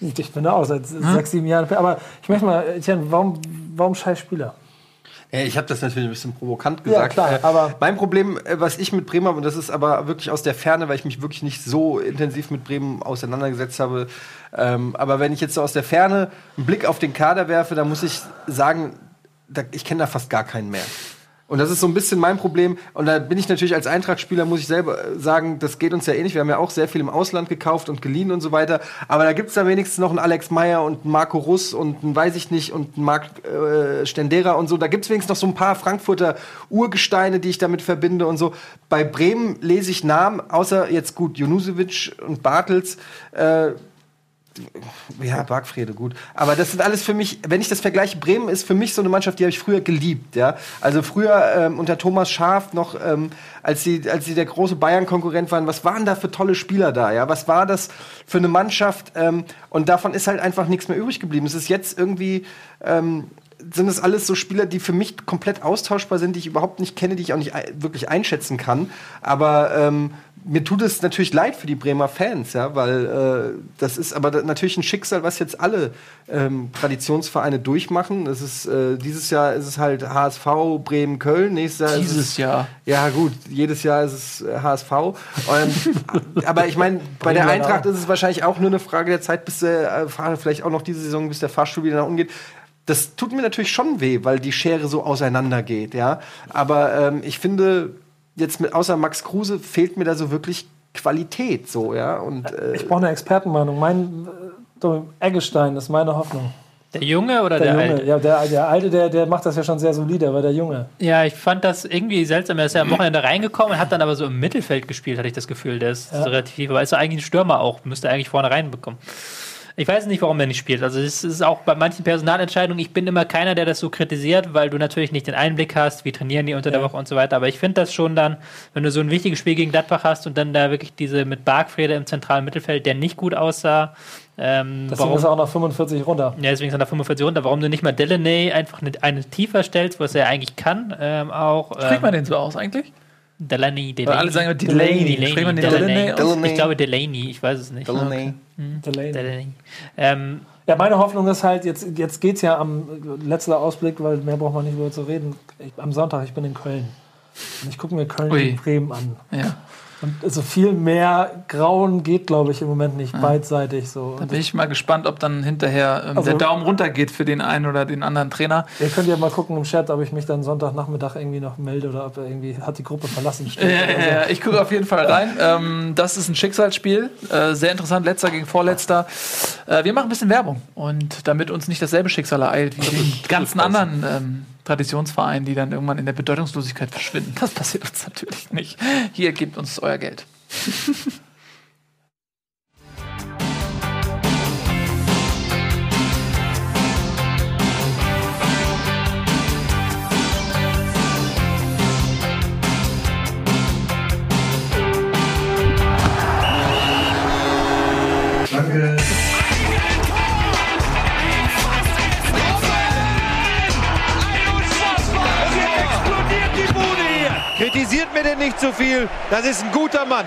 Ich bin da auch seit sechs, sieben Jahren. Aber ich möchte mal, Etienne, warum, warum scheiß Spieler? Ja, ich habe das natürlich ein bisschen provokant gesagt. klar, Äh, aber- mein Problem, äh, was ich mit Bremen habe, und das ist aber wirklich aus der Ferne, weil ich mich wirklich nicht so intensiv mit Bremen auseinandergesetzt habe. Ähm, aber wenn ich jetzt so aus der Ferne einen Blick auf den Kader werfe, dann muss ich sagen, da, ich kenne da fast gar keinen mehr. Und das ist so ein bisschen mein Problem. Und da bin ich natürlich als Eintracht-Spieler, muss ich selber äh, sagen, das geht uns ja ähnlich. Wir haben ja auch sehr viel im Ausland gekauft und geliehen und so weiter. Aber da gibt's da wenigstens noch einen Alex Meyer und einen Marco Russ und einen, weiß ich nicht, und einen Marc äh, Stendera und so. Da gibt's wenigstens noch so ein paar Frankfurter Urgesteine, die ich damit verbinde und so. Bei Bremen lese ich Namen, außer jetzt gut, Junusevic und Bartels. Äh, ja, Bargfrede, gut. Aber das sind alles für mich, wenn ich das vergleiche, Bremen ist für mich so eine Mannschaft, die habe ich früher geliebt, ja. Also früher ähm, unter Thomas Schaaf noch, ähm, als sie, als sie der große Bayern-Konkurrent waren, was waren da für tolle Spieler da, ja? Was war das für eine Mannschaft? Ähm, und davon ist halt einfach nichts mehr übrig geblieben. Es ist jetzt irgendwie, ähm, sind es alles so Spieler, die für mich komplett austauschbar sind, die ich überhaupt nicht kenne, die ich auch nicht wirklich einschätzen kann. Aber ähm, mir tut es natürlich leid für die Bremer Fans, ja, weil äh, das ist aber natürlich ein Schicksal, was jetzt alle ähm, Traditionsvereine durchmachen. Es ist äh, dieses Jahr ist es halt HSV, Bremen, Köln. Nächstes Jahr ist es, Dieses Jahr. ja, gut, jedes Jahr ist es äh, HSV. Ähm, aber ich meine, bei der Eintracht ist es wahrscheinlich auch nur eine Frage der Zeit, bis der äh, Fahrer vielleicht auch noch diese Saison, bis der Fahrstuhl wieder nach unten geht. Das tut mir natürlich schon weh, weil die Schere so auseinander geht, ja. Aber ähm, ich finde, jetzt mit außer Max Kruse fehlt mir da so wirklich Qualität, so, ja. Und äh, Ich brauche eine Expertenmeinung. Mein äh, Eggestein ist meine Hoffnung. Der Junge oder Der, der, Junge, Alte? ja, der, der Alte, der, der macht das ja schon sehr solide, aber der Junge. Ja, ich fand das irgendwie seltsam. Er ist ja am Wochenende reingekommen und hat dann aber so im Mittelfeld gespielt, hatte ich das Gefühl. Der ist Ja. so relativ, aber ist ja eigentlich ein Stürmer auch, müsste eigentlich vorne reinbekommen. Ich weiß nicht, warum er nicht spielt. Also es ist auch bei manchen Personalentscheidungen, ich bin immer keiner, der das so kritisiert, weil du natürlich nicht den Einblick hast, wie trainieren die unter der Woche und so weiter. Aber ich finde das schon dann, wenn du so ein wichtiges Spiel gegen Gladbach hast und dann da wirklich diese mit Bargfrede im zentralen Mittelfeld, der nicht gut aussah. Ähm, Deswegen ist er auch nach 45 runter. ja, deswegen sind da 45 runter. Warum du nicht mal Delaney einfach eine, eine tiefer stellst, was er eigentlich kann, ähm, auch. Spricht ähm, man den so aus eigentlich? Delaney, Delaney. Weil alle sagen immer Delaney. Spricht man den Delaney aus? Delaney. Ich glaube Delaney, ich weiß es nicht. Delaney. Delaney. Delaney. Ähm, Ja, meine Hoffnung ist halt, jetzt, jetzt geht es ja am letzter Ausblick, weil mehr braucht man nicht über zu reden. Ich, am Sonntag, ich bin in Köln. Und ich gucke mir Köln Ui. und Bremen an. Ja. Und so viel mehr Grauen geht, glaube ich, im Moment nicht beidseitig so. Da bin ich mal gespannt, ob dann hinterher ähm, Also- der Daumen runter geht für den einen oder den anderen Trainer. ihr könnt ja mal gucken im Chat, ob ich mich dann Sonntagnachmittag irgendwie noch melde oder ob er irgendwie hat die Gruppe verlassen. steht Ja, oder ja, so. ja, ich gucke auf jeden Fall rein. Ähm, das ist ein Schicksalsspiel. Äh, sehr interessant, letzter gegen vorletzter. Äh, wir machen ein bisschen Werbung. Und damit uns nicht dasselbe Schicksal ereilt wie den ganzen anderen ähm, Traditionsvereinen, die dann irgendwann in der Bedeutungslosigkeit verschwinden. Das passiert uns natürlich nicht. Hier gebt uns euer Geld. Mir denn nicht zu viel. Das ist ein guter Mann.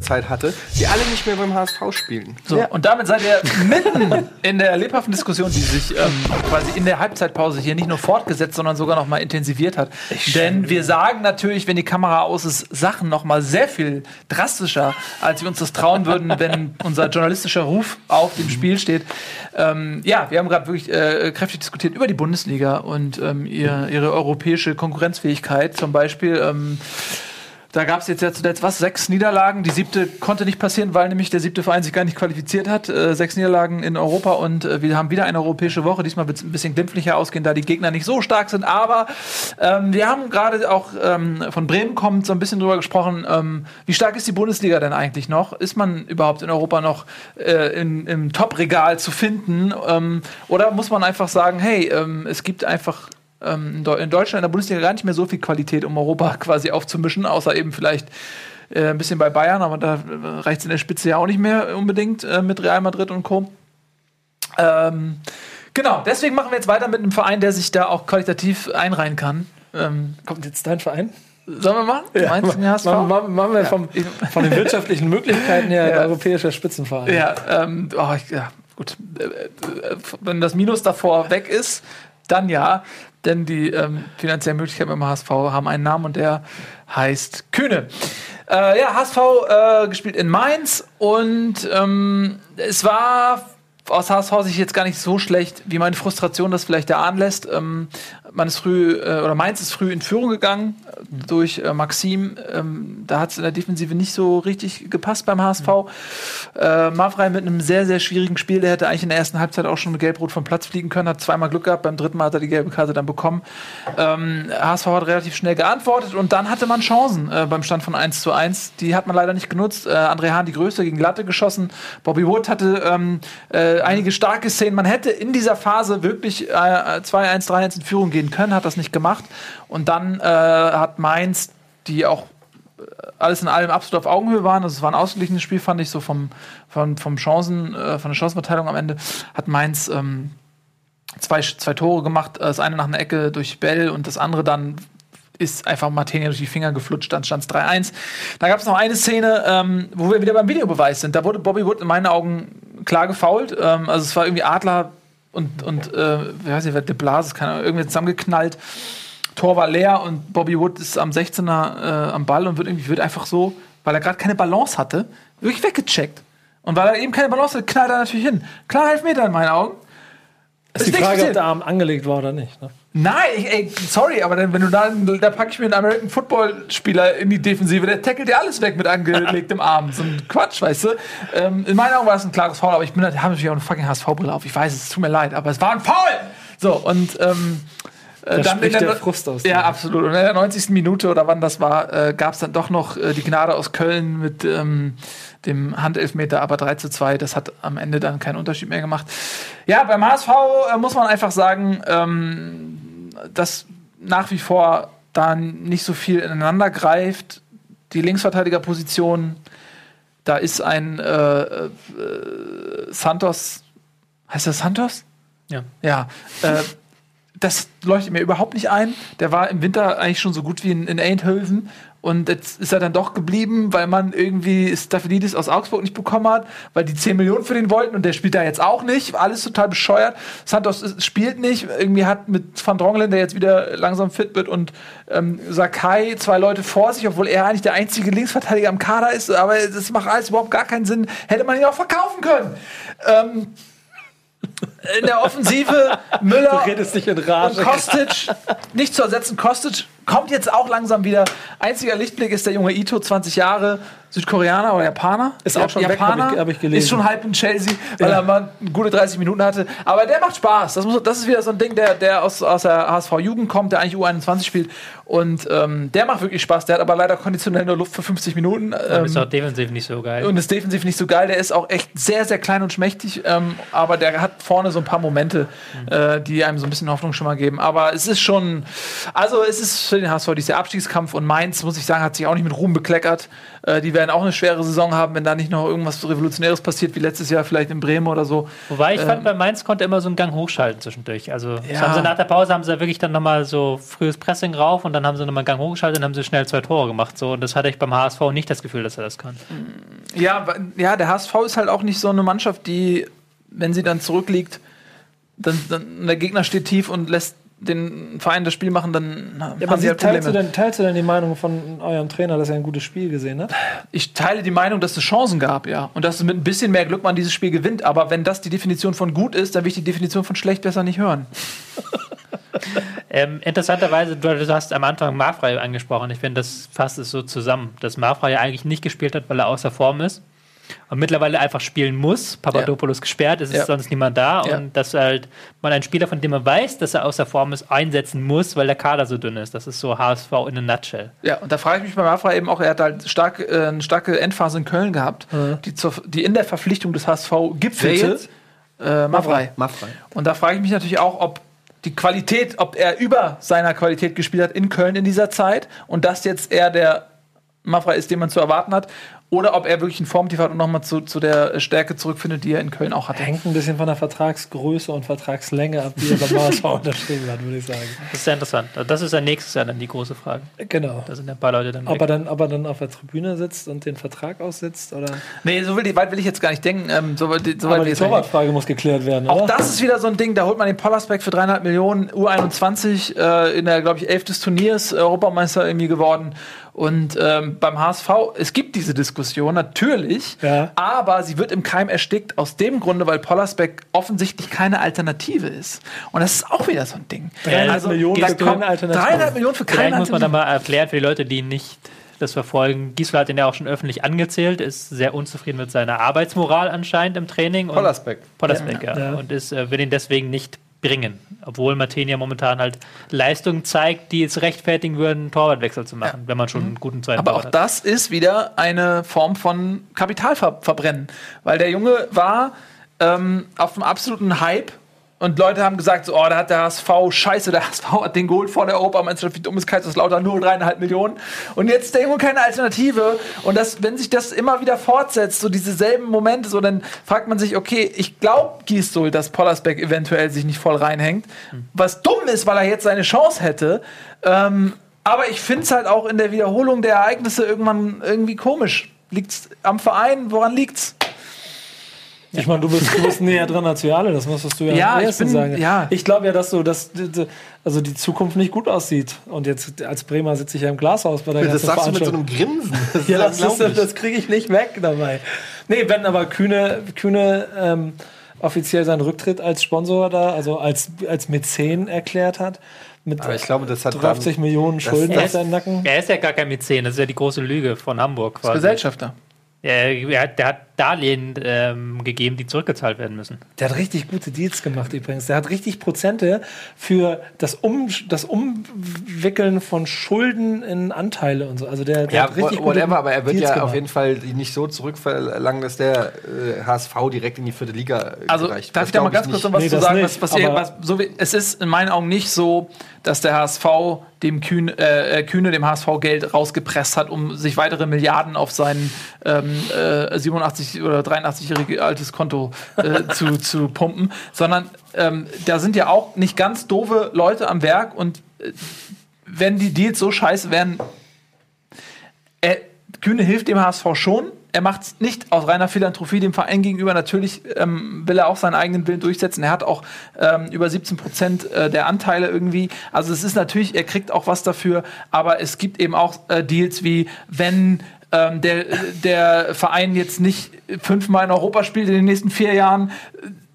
Zeit hatte, die alle nicht mehr beim HSV spielen. So, und damit seid ihr mitten in der lebhaften Diskussion, die sich ähm, quasi in der Halbzeitpause hier nicht nur fortgesetzt, sondern sogar noch mal intensiviert hat. Denn wir sagen natürlich, wenn die Kamera aus ist, Sachen noch mal sehr viel drastischer, als wir uns das trauen würden, wenn unser journalistischer Ruf auf dem Spiel steht. Ähm, ja, wir haben gerade wirklich äh, kräftig diskutiert über die Bundesliga und ähm, ihr, ihre europäische Konkurrenzfähigkeit. Zum Beispiel ähm, da gab es jetzt ja zuletzt was? Sechs Niederlagen. Die siebte konnte nicht passieren, weil nämlich der siebte Verein sich gar nicht qualifiziert hat. Äh, sechs Niederlagen in Europa und äh, wir haben wieder eine europäische Woche. Diesmal wird es ein bisschen glimpflicher ausgehen, da die Gegner nicht so stark sind. Aber ähm, wir haben gerade auch ähm, von Bremen kommt so ein bisschen drüber gesprochen. Ähm, wie stark ist die Bundesliga denn eigentlich noch? Ist man überhaupt in Europa noch äh, in, im Top-Regal zu finden? Ähm, oder muss man einfach sagen, hey, ähm, es gibt einfach in Deu- in Deutschland in der Bundesliga gar nicht mehr so viel Qualität, um Europa quasi aufzumischen, außer eben vielleicht äh, ein bisschen bei Bayern, aber da reicht es in der Spitze ja auch nicht mehr unbedingt äh, mit Real Madrid und Co. Ähm, genau, deswegen machen wir jetzt weiter mit einem Verein, der sich da auch qualitativ einreihen kann. Ähm, Kommt jetzt dein Verein? sollen wir machen? Meinst du den HSV? Machen, machen, wir vom, von den wirtschaftlichen Möglichkeiten her Ja. europäischer Spitzenverein. Ja, ähm, oh, ja gut. Äh, äh, wenn das Minus davor weg ist, dann ja. Denn die ähm, finanziellen Möglichkeiten beim HSV haben einen Namen und der heißt Kühne. Äh, ja, HSV äh, gespielt in Mainz und ähm, es war aus HSV-Sicht jetzt gar nicht so schlecht, wie meine Frustration das vielleicht erahnen lässt. Ähm, man ist früh, äh, oder Mainz ist früh in Führung gegangen äh, durch äh, Maxim. Ähm, da hat es in der Defensive nicht so richtig gepasst beim HSV. Äh, Mavrei mit einem sehr, sehr schwierigen Spiel. Der hätte eigentlich in der ersten Halbzeit auch schon mit Gelb-Rot vom Platz fliegen können, hat zweimal Glück gehabt. Beim dritten Mal hat er die gelbe Karte dann bekommen. Ähm, HSV hat relativ schnell geantwortet und dann hatte man Chancen äh, beim Stand von 1 zu 1. Die hat man leider nicht genutzt. Äh, André Hahn die Größe gegen Latte geschossen. Bobby Wood hatte ähm, äh, einige starke Szenen. Man hätte in dieser Phase wirklich äh, 2-1, 3-1 in Führung gehen können, hat das nicht gemacht. Und dann äh, hat Mainz, die auch äh, alles in allem absolut auf Augenhöhe waren. Also es war ein ausgeglichenes Spiel, fand ich, so vom, vom, vom Chancen, äh, von der Chancenverteilung am Ende, hat Mainz ähm, zwei, zwei Tore gemacht. Äh, Das eine nach einer Ecke durch Bell und das andere dann ist einfach Martini durch die Finger geflutscht, dann stand es 3-1. Da gab es noch eine Szene, ähm, wo wir wieder beim Videobeweis sind. Da wurde Bobby Wood in meinen Augen klar gefault. Ähm, also es war irgendwie Adler und, und äh, wie heißt wer, De Blasis, keine Ahnung, irgendwie zusammengeknallt. Tor war leer und Bobby Wood ist am 16er äh, am Ball und wird irgendwie wird einfach so, weil er gerade keine Balance hatte, wirklich weggecheckt. Und weil er eben keine Balance hatte, knallt er natürlich hin. Klar Elfmeter in meinen Augen. Ist die nichts Frage, ob der Arm angelegt war oder nicht. Ne? Nein, ich, ey, sorry, aber dann, wenn du da, da packe ich mir einen American Football Spieler in die Defensive, der tackelt dir alles weg mit angelegtem Arm. So ein Quatsch, weißt du? Ähm, in meinen Augen war es ein klares Foul, aber ich bin halt, habe natürlich auch eine fucking HSV-Brille auf. Ich weiß, es tut mir leid, aber es war ein Foul! So, und ähm, äh, Da spricht der Frust aus Ja, absolut. Und in der 90. Minute oder wann das war, äh, gab es dann doch noch äh, die Gnade aus Köln mit ähm, dem Handelfmeter, aber 3 zu 2. Das hat am Ende dann keinen Unterschied mehr gemacht. Ja, beim HSV äh, muss man einfach sagen, ähm, dass nach wie vor da nicht so viel ineinander greift. Die Linksverteidigerposition, da ist ein äh, äh, Santos, heißt das Santos? Ja. Ja, äh, das leuchtet mir überhaupt nicht ein. Der war im Winter eigentlich schon so gut wie in, in Eindhoven. Und jetzt ist er dann doch geblieben, weil man irgendwie Staphylidis aus Augsburg nicht bekommen hat, weil die 10 Millionen für den wollten und der spielt da jetzt auch nicht. Alles total bescheuert. Santos ist, spielt nicht. Irgendwie hat mit Van Drongelen, der jetzt wieder langsam fit wird, und ähm, Sakai zwei Leute vor sich, obwohl er eigentlich der einzige Linksverteidiger am Kader ist. Aber das macht alles überhaupt gar keinen Sinn. Hätte man ihn auch verkaufen können. Ähm, in der Offensive Müller Du redest dich in Rage. und Kostic nicht zu ersetzen. Kostic kommt jetzt auch langsam wieder. Einziger Lichtblick ist der junge Ito, 20 Jahre, Südkoreaner oder Japaner. Ist auch schon weg, Japaner. hab ich- hab ich gelesen. Ist schon halb in Chelsea, weil Ja. er mal gute 30 Minuten hatte. Aber der macht Spaß. Das, muss, das ist wieder so ein Ding, der, der aus, aus der HSV-Jugend kommt, der eigentlich U21 spielt. Und ähm, der macht wirklich Spaß. Der hat aber leider konditionell nur Luft für 50 Minuten. Ähm, ist auch defensiv nicht so geil. und ist defensiv nicht so geil. Der ist auch echt sehr, sehr klein und schmächtig. Ähm, aber der hat vorne so ein paar Momente, äh, die einem so ein bisschen Hoffnung schon mal geben. Aber es ist schon, also es ist für den HSV dieser Abstiegskampf. Und Mainz, muss ich sagen, hat sich auch nicht mit Ruhm bekleckert. Äh, die werden auch eine schwere Saison haben, wenn da nicht noch irgendwas Revolutionäres passiert, wie letztes Jahr vielleicht in Bremen oder so. Wobei ich fand, Ähm, bei Mainz konnte immer so einen Gang hochschalten zwischendurch. Also Ja. haben sie nach der Pause haben sie wirklich dann nochmal so frühes Pressing rauf und dann haben sie nochmal einen Gang hochgeschaltet und haben sie schnell zwei Tore gemacht. So. Und das hatte ich beim HSV nicht das Gefühl, dass er das kann. Ja, wa- ja, der HSV ist halt auch nicht so eine Mannschaft, die, wenn sie dann zurückliegt, dann, dann der Gegner steht tief und lässt den Verein das Spiel machen, dann Ja, haben aber sie halt teilst, du Probleme. denn, teilst du denn die Meinung von eurem Trainer, dass er ein gutes Spiel gesehen hat? Ich teile die Meinung, dass es Chancen gab, ja. Und dass mit ein bisschen mehr Glück man dieses Spiel gewinnt. Aber wenn das die Definition von gut ist, dann will ich die Definition von schlecht besser nicht hören. Ähm, interessanterweise, du, du hast am Anfang Marfrei angesprochen. Ich finde, das fasst es so zusammen, dass Marfrei ja eigentlich nicht gespielt hat, weil er außer Form ist. Und mittlerweile einfach spielen muss. Papadopoulos gesperrt, es ist Ja. sonst niemand da. Ja. Und dass halt man einen Spieler, von dem man weiß, dass er außer Form ist, einsetzen muss, weil der Kader so dünn ist. Das ist so HSV in a nutshell. Ja, und da frage ich mich bei Mafra eben auch, er hat halt stark, äh, eine starke Endphase in Köln gehabt, die, zur, die in der Verpflichtung des HSV gipfelte. Äh, Mavrei. Maffrei. Und da frage ich mich natürlich auch, ob die Qualität, ob er über seiner Qualität gespielt hat in Köln in dieser Zeit und das jetzt eher der Mafra ist, den man zu erwarten hat, oder ob er wirklich einen Formtief hat und nochmal zu, zu der Stärke zurückfindet, die er in Köln auch hatte. Hängt ein bisschen von der Vertragsgröße und Vertragslänge ab, die er beim HSV unterschrieben hat, würde ich sagen. Das ist sehr interessant. Also Das ist ja nächstes Jahr dann die große Frage. Genau. Da sind ja ein paar Leute dann Ob weg. er, dann, ob er dann auf der Tribüne sitzt und den Vertrag aussitzt? Oder? Nee, so will, weit will ich jetzt gar nicht denken. Ähm, so, weit- so Aber die. Torwartfrage muss geklärt werden, Auch oder? das ist wieder so ein Ding, da holt man den Pollersbeck für dreieinhalb Millionen, U21 äh, in der, glaube ich, elf des Turniers, Europameister irgendwie geworden. Und ähm, beim HSV, es gibt diese Diskussion, natürlich, Ja. aber sie wird im Keim erstickt, aus dem Grunde, weil Pollersbeck offensichtlich keine Alternative ist. Und das ist auch wieder so ein Ding. Dreieinhalb Millionen da für keine kommt Alternative. Dreieinhalb Millionen für Vielleicht keine muss man da mal erklären für die Leute, die nicht das verfolgen. Gisela hat ihn ja auch schon öffentlich angezählt, ist sehr unzufrieden mit seiner Arbeitsmoral anscheinend im Training. Pollersbeck. Pollersbeck, ja. Ja. Und ist, äh, will ihn deswegen nicht bringen. Obwohl Martini ja momentan halt Leistungen zeigt, die es rechtfertigen würden, einen Torwartwechsel zu machen, wenn man schon einen guten zweiten Aber auch hat. das ist wieder eine Form von Kapitalverbrennen. Weil der Junge war ähm, auf einem absoluten Hype und Leute haben gesagt, so, oh, da hat der HSV, scheiße, der HSV hat den geholt vor der Europameisterschaft, wie dumm ist Kaiserslautern, nur dreieinhalb Millionen. Und jetzt Junge keine Alternative. Und das, wenn sich das immer wieder fortsetzt, so diese selben Momente, so, dann fragt man sich, okay, ich glaube Gisdol, dass Pollersbeck eventuell sich nicht voll reinhängt. Was dumm ist, weil er jetzt seine Chance hätte. Ähm, aber ich finde es halt auch in der Wiederholung der Ereignisse irgendwann irgendwie komisch. Liegt's am Verein? Woran liegt's? Ich meine, du bist, du bist näher dran als wir alle, das musstest du ja, Ja, am ich ersten bin- sagen. ja. Ich glaube ja, dass so, dass also die Zukunft nicht gut aussieht. Und jetzt als Bremer sitze ich ja im Glashaus bei der Das ganzen sagst du mit so einem Grinsen. Das ist Ja, das, ist, das kriege ich nicht weg dabei. Nee, wenn aber Kühne, Kühne ähm, offiziell seinen Rücktritt als Sponsor da, also als, als Mäzen erklärt hat, mit Aber ich glaube, das hat 50 dann- Millionen Schulden auf ist, seinem Nacken. er ist ja gar kein Mäzen, das ist ja die große Lüge von Hamburg. Quasi. Gesellschafter. Er, er, hat- der hat Darlehen ähm, gegeben, die zurückgezahlt werden müssen. Der hat richtig gute Deals gemacht übrigens. Der hat richtig Prozente für das, um, das Umwickeln von Schulden in Anteile und so. Also der, der Ja, hat richtig whatever, gute aber er wird Deals ja gemacht. auf jeden Fall die nicht so zurückverlangen, dass der äh, HSV direkt in die vierte Liga äh, Also, gereicht. darf Das ich da mal ganz kurz noch was Nee, zu das sagen? nicht, was, was, was, so wie, es ist in meinen Augen nicht so, dass der HSV dem Kühne, äh, Kühne dem HSV Geld rausgepresst hat, um sich weitere Milliarden auf sein ähm, äh, 87 oder 83-jährige altes Konto äh, zu, zu pumpen, sondern ähm, da sind ja auch nicht ganz doofe Leute am Werk und äh, wenn die Deals so scheiße wären, er, Kühne hilft dem HSV schon. Er macht es nicht aus reiner Philanthropie dem Verein gegenüber. Natürlich ähm, will er auch seinen eigenen Willen durchsetzen. Er hat auch ähm, über 17 Prozent äh, der Anteile irgendwie. Also es ist natürlich, er kriegt auch was dafür. Aber es gibt eben auch äh, Deals wie, wenn ähm, der, der Verein jetzt nicht fünfmal in Europa spielt in den nächsten vier Jahren,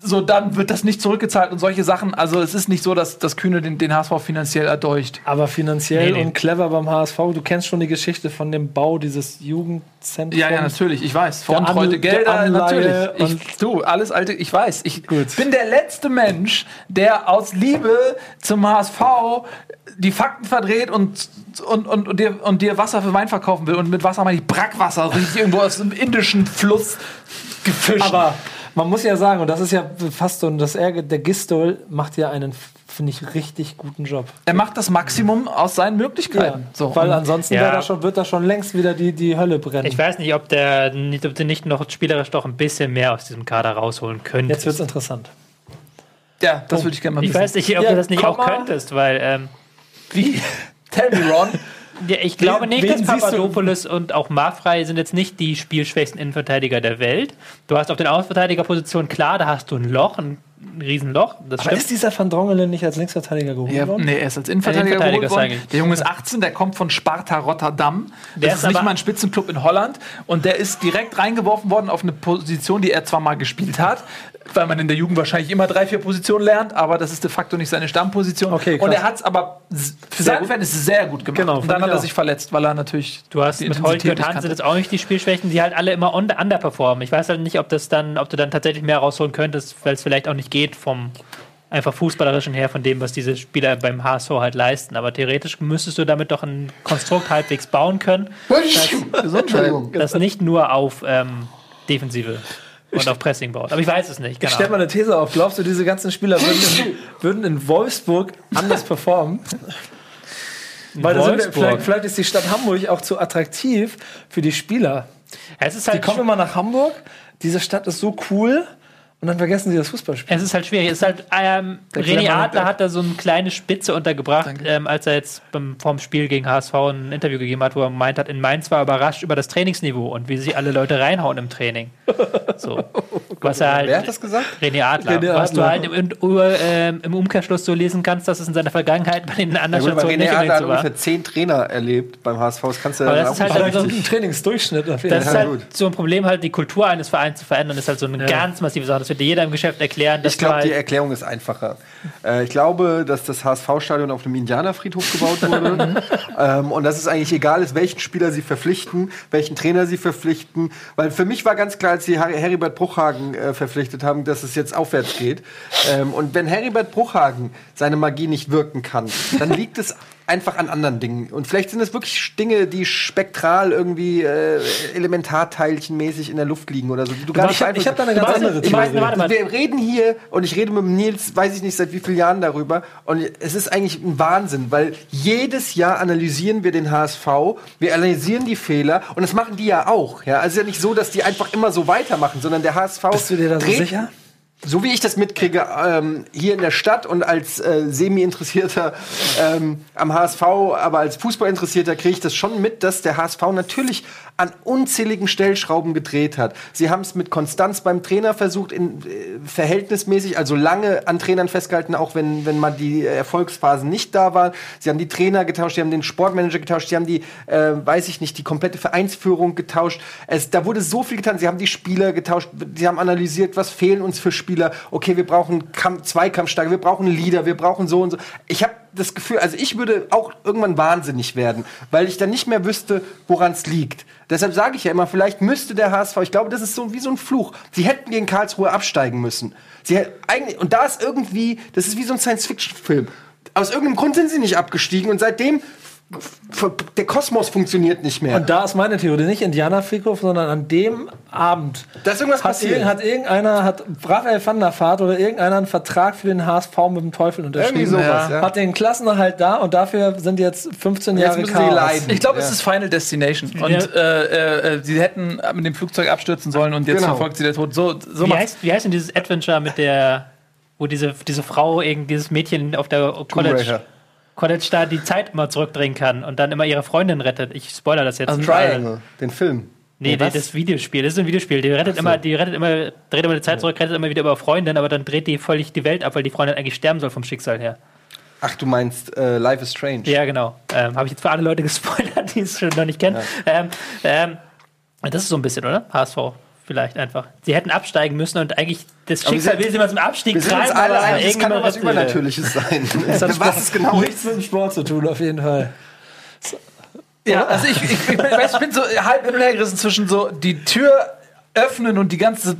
so dann wird das nicht zurückgezahlt und solche Sachen. Also es ist nicht so, dass das Kühne den, den HSV finanziell erdolcht. Aber finanziell Nee, nee. und clever beim HSV. Du kennst schon die Geschichte von dem Bau dieses Jugendzentrums. Ja, ja, natürlich, ich weiß. Veruntreute Gelder, natürlich. Ich, du, alles alte, ich weiß. Ich Gut. bin der letzte Mensch, der aus Liebe zum HSV die Fakten verdreht und, und, und, und, dir, und dir Wasser für Wein verkaufen will. Und mit Wasser meine ich Brackwasser, richtig irgendwo aus dem indischen Fluss gefischt. Aber man muss ja sagen, und das ist ja fast so das Ärger, der Gistol macht ja einen, finde ich, richtig guten Job. er macht das Maximum aus seinen Möglichkeiten. So, Weil und- ansonsten Ja. da schon, wird da schon längst wieder die, die Hölle brennen. Ich weiß nicht, ob der nicht, ob du nicht noch spielerisch doch ein bisschen mehr aus diesem Kader rausholen könntest. Jetzt wird's interessant. ja, das würde ich gerne mal ich wissen. weiß nicht, ob Ja, du das nicht auch könntest, weil ähm, Wie? Tell me, Ron. ja, ich glaube nicht, dass Papadopoulos und auch Mafrei sind jetzt nicht die spielschwächsten Innenverteidiger der Welt. Du hast auf den Außenverteidigerpositionen, klar, da hast du ein Loch, ein, Riesenloch. Das Aber stimmt. ist dieser Van Drongelen nicht als Linksverteidiger geholt Ja, worden? nee, er ist als Innenverteidiger, Innenverteidiger geholt worden. Der Junge ist 18, der kommt von Sparta Rotterdam. Der Das ist ist nicht mal ein Spitzenclub in Holland. Und der ist direkt reingeworfen worden auf eine Position, die er zwar mal gespielt hat, weil man in der Jugend wahrscheinlich immer drei, vier Positionen lernt, aber das ist de facto nicht seine Stammposition. Okay, und er hat es aber für Sehr seine gut. Verhältnisse sehr gut gemacht. Genau, und dann hat er auch. sich verletzt, weil er natürlich. Du hast die mit Holtke und Hansen jetzt auch nicht die Spielschwächen, die halt alle immer under underperformen. Ich weiß halt nicht, ob das dann, ob du dann tatsächlich mehr rausholen könntest, weil es vielleicht auch nicht geht vom einfach fußballerischen her von dem, was diese Spieler beim HSV halt leisten. Aber theoretisch müsstest du damit doch ein Konstrukt halbwegs bauen können, Entschuldigung. das nicht nur auf ähm, Defensive und auf Pressing baut. Aber ich weiß es nicht. Ich Keine stell mal eine These auf. Glaubst du, diese ganzen Spieler würden in, würden in Wolfsburg anders performen? Weil wir, vielleicht, vielleicht ist die Stadt Hamburg auch zu attraktiv für die Spieler. Es ist Die halt kommen immer nach Hamburg. Diese Stadt ist so cool. Und dann vergessen sie das Fußballspiel. Es ist halt schwierig. Es ist halt, ähm, René Adler hat da so eine kleine Spitze untergebracht, ähm, als er jetzt beim, vorm Spiel gegen HSV ein Interview gegeben hat, wo er gemeint hat, in Mainz war er überrascht über das Trainingsniveau und wie sich alle Leute reinhauen im Training. So. Was er halt, Wer hat das gesagt? René Adler. René Was du Adler. halt im, ähm, im Umkehrschluss so lesen kannst, dass es in seiner Vergangenheit bei den Ja, anderen gut, aber Stationen René nicht Adler hat so war. ungefähr zehn Trainer erlebt beim HSV. Das kannst du Aber ja das ist halt so- ein Trainingsdurchschnitt. Das ist halt gut. so ein Problem, halt die Kultur eines Vereins zu verändern, ist halt so eine ganz massive Sache. Das wird dir jeder im Geschäft erklären. Dass Ich glaube, du die halt, Erklärung ist einfacher. Äh, ich glaube, dass das HSV-Stadion auf einem Indianerfriedhof gebaut wurde. ähm, und dass es eigentlich egal ist, welchen Spieler sie verpflichten, welchen Trainer sie verpflichten. Weil für mich war ganz klar, als sie Harry, Heribert Bruchhagen äh, verpflichtet haben, dass es jetzt aufwärts geht. Ähm, und wenn Heribert Bruchhagen seine Magie nicht wirken kann, dann liegt es einfach an anderen Dingen. Und vielleicht sind es wirklich Dinge, die spektral irgendwie äh, elementarteilchenmäßig in der Luft liegen oder so. Die du gar nicht ich hab- ich hab da eine ganz Warte, andere ich weiß, Theorie. warte mal. wir reden hier und ich rede mit Nils, weiß ich nicht seit wie vielen Jahren darüber. Und es ist eigentlich ein Wahnsinn, weil jedes Jahr analysieren wir den HSV, wir analysieren die Fehler und das machen die ja auch. Ja? Also es ist ja nicht so, dass die einfach immer so weitermachen, sondern der HSV. Bist du dir da so sicher? So wie ich das mitkriege, ähm, hier in der Stadt und als äh, Semi-Interessierter ähm, am HSV, aber als Fußballinteressierter kriege ich das schon mit, dass der HSV natürlich an unzähligen Stellschrauben gedreht hat. Sie haben es mit Konstanz beim Trainer versucht, in, äh, verhältnismäßig, also lange an Trainern festgehalten, auch wenn, wenn mal die Erfolgsphasen nicht da waren. Sie haben die Trainer getauscht, sie haben den Sportmanager getauscht, sie haben die, äh, weiß ich nicht, die komplette Vereinsführung getauscht. Es, da wurde so viel getan. Sie haben die Spieler getauscht, sie haben analysiert, was fehlen uns für Spieler. Okay, wir brauchen Kampf, Zweikampfstärke, wir brauchen Leader, wir brauchen so und so. Ich habe das Gefühl, also ich würde auch irgendwann wahnsinnig werden, weil ich dann nicht mehr wüsste, woran es liegt. Deshalb sage ich ja immer, vielleicht müsste der HSV, ich glaube, das ist so wie so ein Fluch. Sie hätten gegen Karlsruhe absteigen müssen. Sie eigentlich, und da ist irgendwie, das ist wie so ein Science-Fiction-Film. Aus irgendeinem Grund sind sie nicht abgestiegen und seitdem der Kosmos funktioniert nicht mehr. Und da ist meine Theorie, nicht Indianerfriedhof, sondern an dem Abend Da ist irgendwas hat, passiert. irg- hat irgendeiner, hat Raphael van der Vaart oder irgendeiner einen Vertrag für den HSV mit dem Teufel unterschrieben. Irgendwie sowas, ja. Hat den Klassenerhalt da und dafür sind jetzt 15 Jetzt Jahre müssen sie Chaos. leiden. Ich glaube, Ja. es ist Final Destination. Und äh, äh, sie hätten mit dem Flugzeug abstürzen sollen und jetzt Genau. verfolgt sie der Tod. So, so wie, heißt, wie heißt denn dieses Adventure mit der, wo diese, diese Frau, irgend, dieses Mädchen auf der College, Raider. College da die Zeit immer zurückdrehen kann und dann immer ihre Freundin rettet? Ich spoiler das jetzt. Triangle, den Film. Nee, was? das Videospiel. Das ist ein Videospiel. Die rettet immer, die rettet immer, dreht immer die Zeit zurück, rettet immer wieder über Freundin, aber dann dreht die völlig die Welt ab, weil die Freundin eigentlich sterben soll vom Schicksal her. Ach, du meinst äh, Life is Strange. Ja, genau. Ähm, Habe ich jetzt für alle Leute gespoilert, die es schon noch nicht kennen. Ähm, ähm, das ist so ein bisschen, oder? HSV. Vielleicht einfach. Sie hätten absteigen müssen und eigentlich das Schicksal will sie mal zum Abstieg Wir sind uns treiben, alle aber einig, es kann doch was. Übernatürliches sein. was es genau Nichts mit dem Sport zu tun, auf jeden Fall. Ja, also ich, ich, ich, bin- weiß, ich bin so halb hin und her gerissen zwischen so die Tür öffnen und die ganze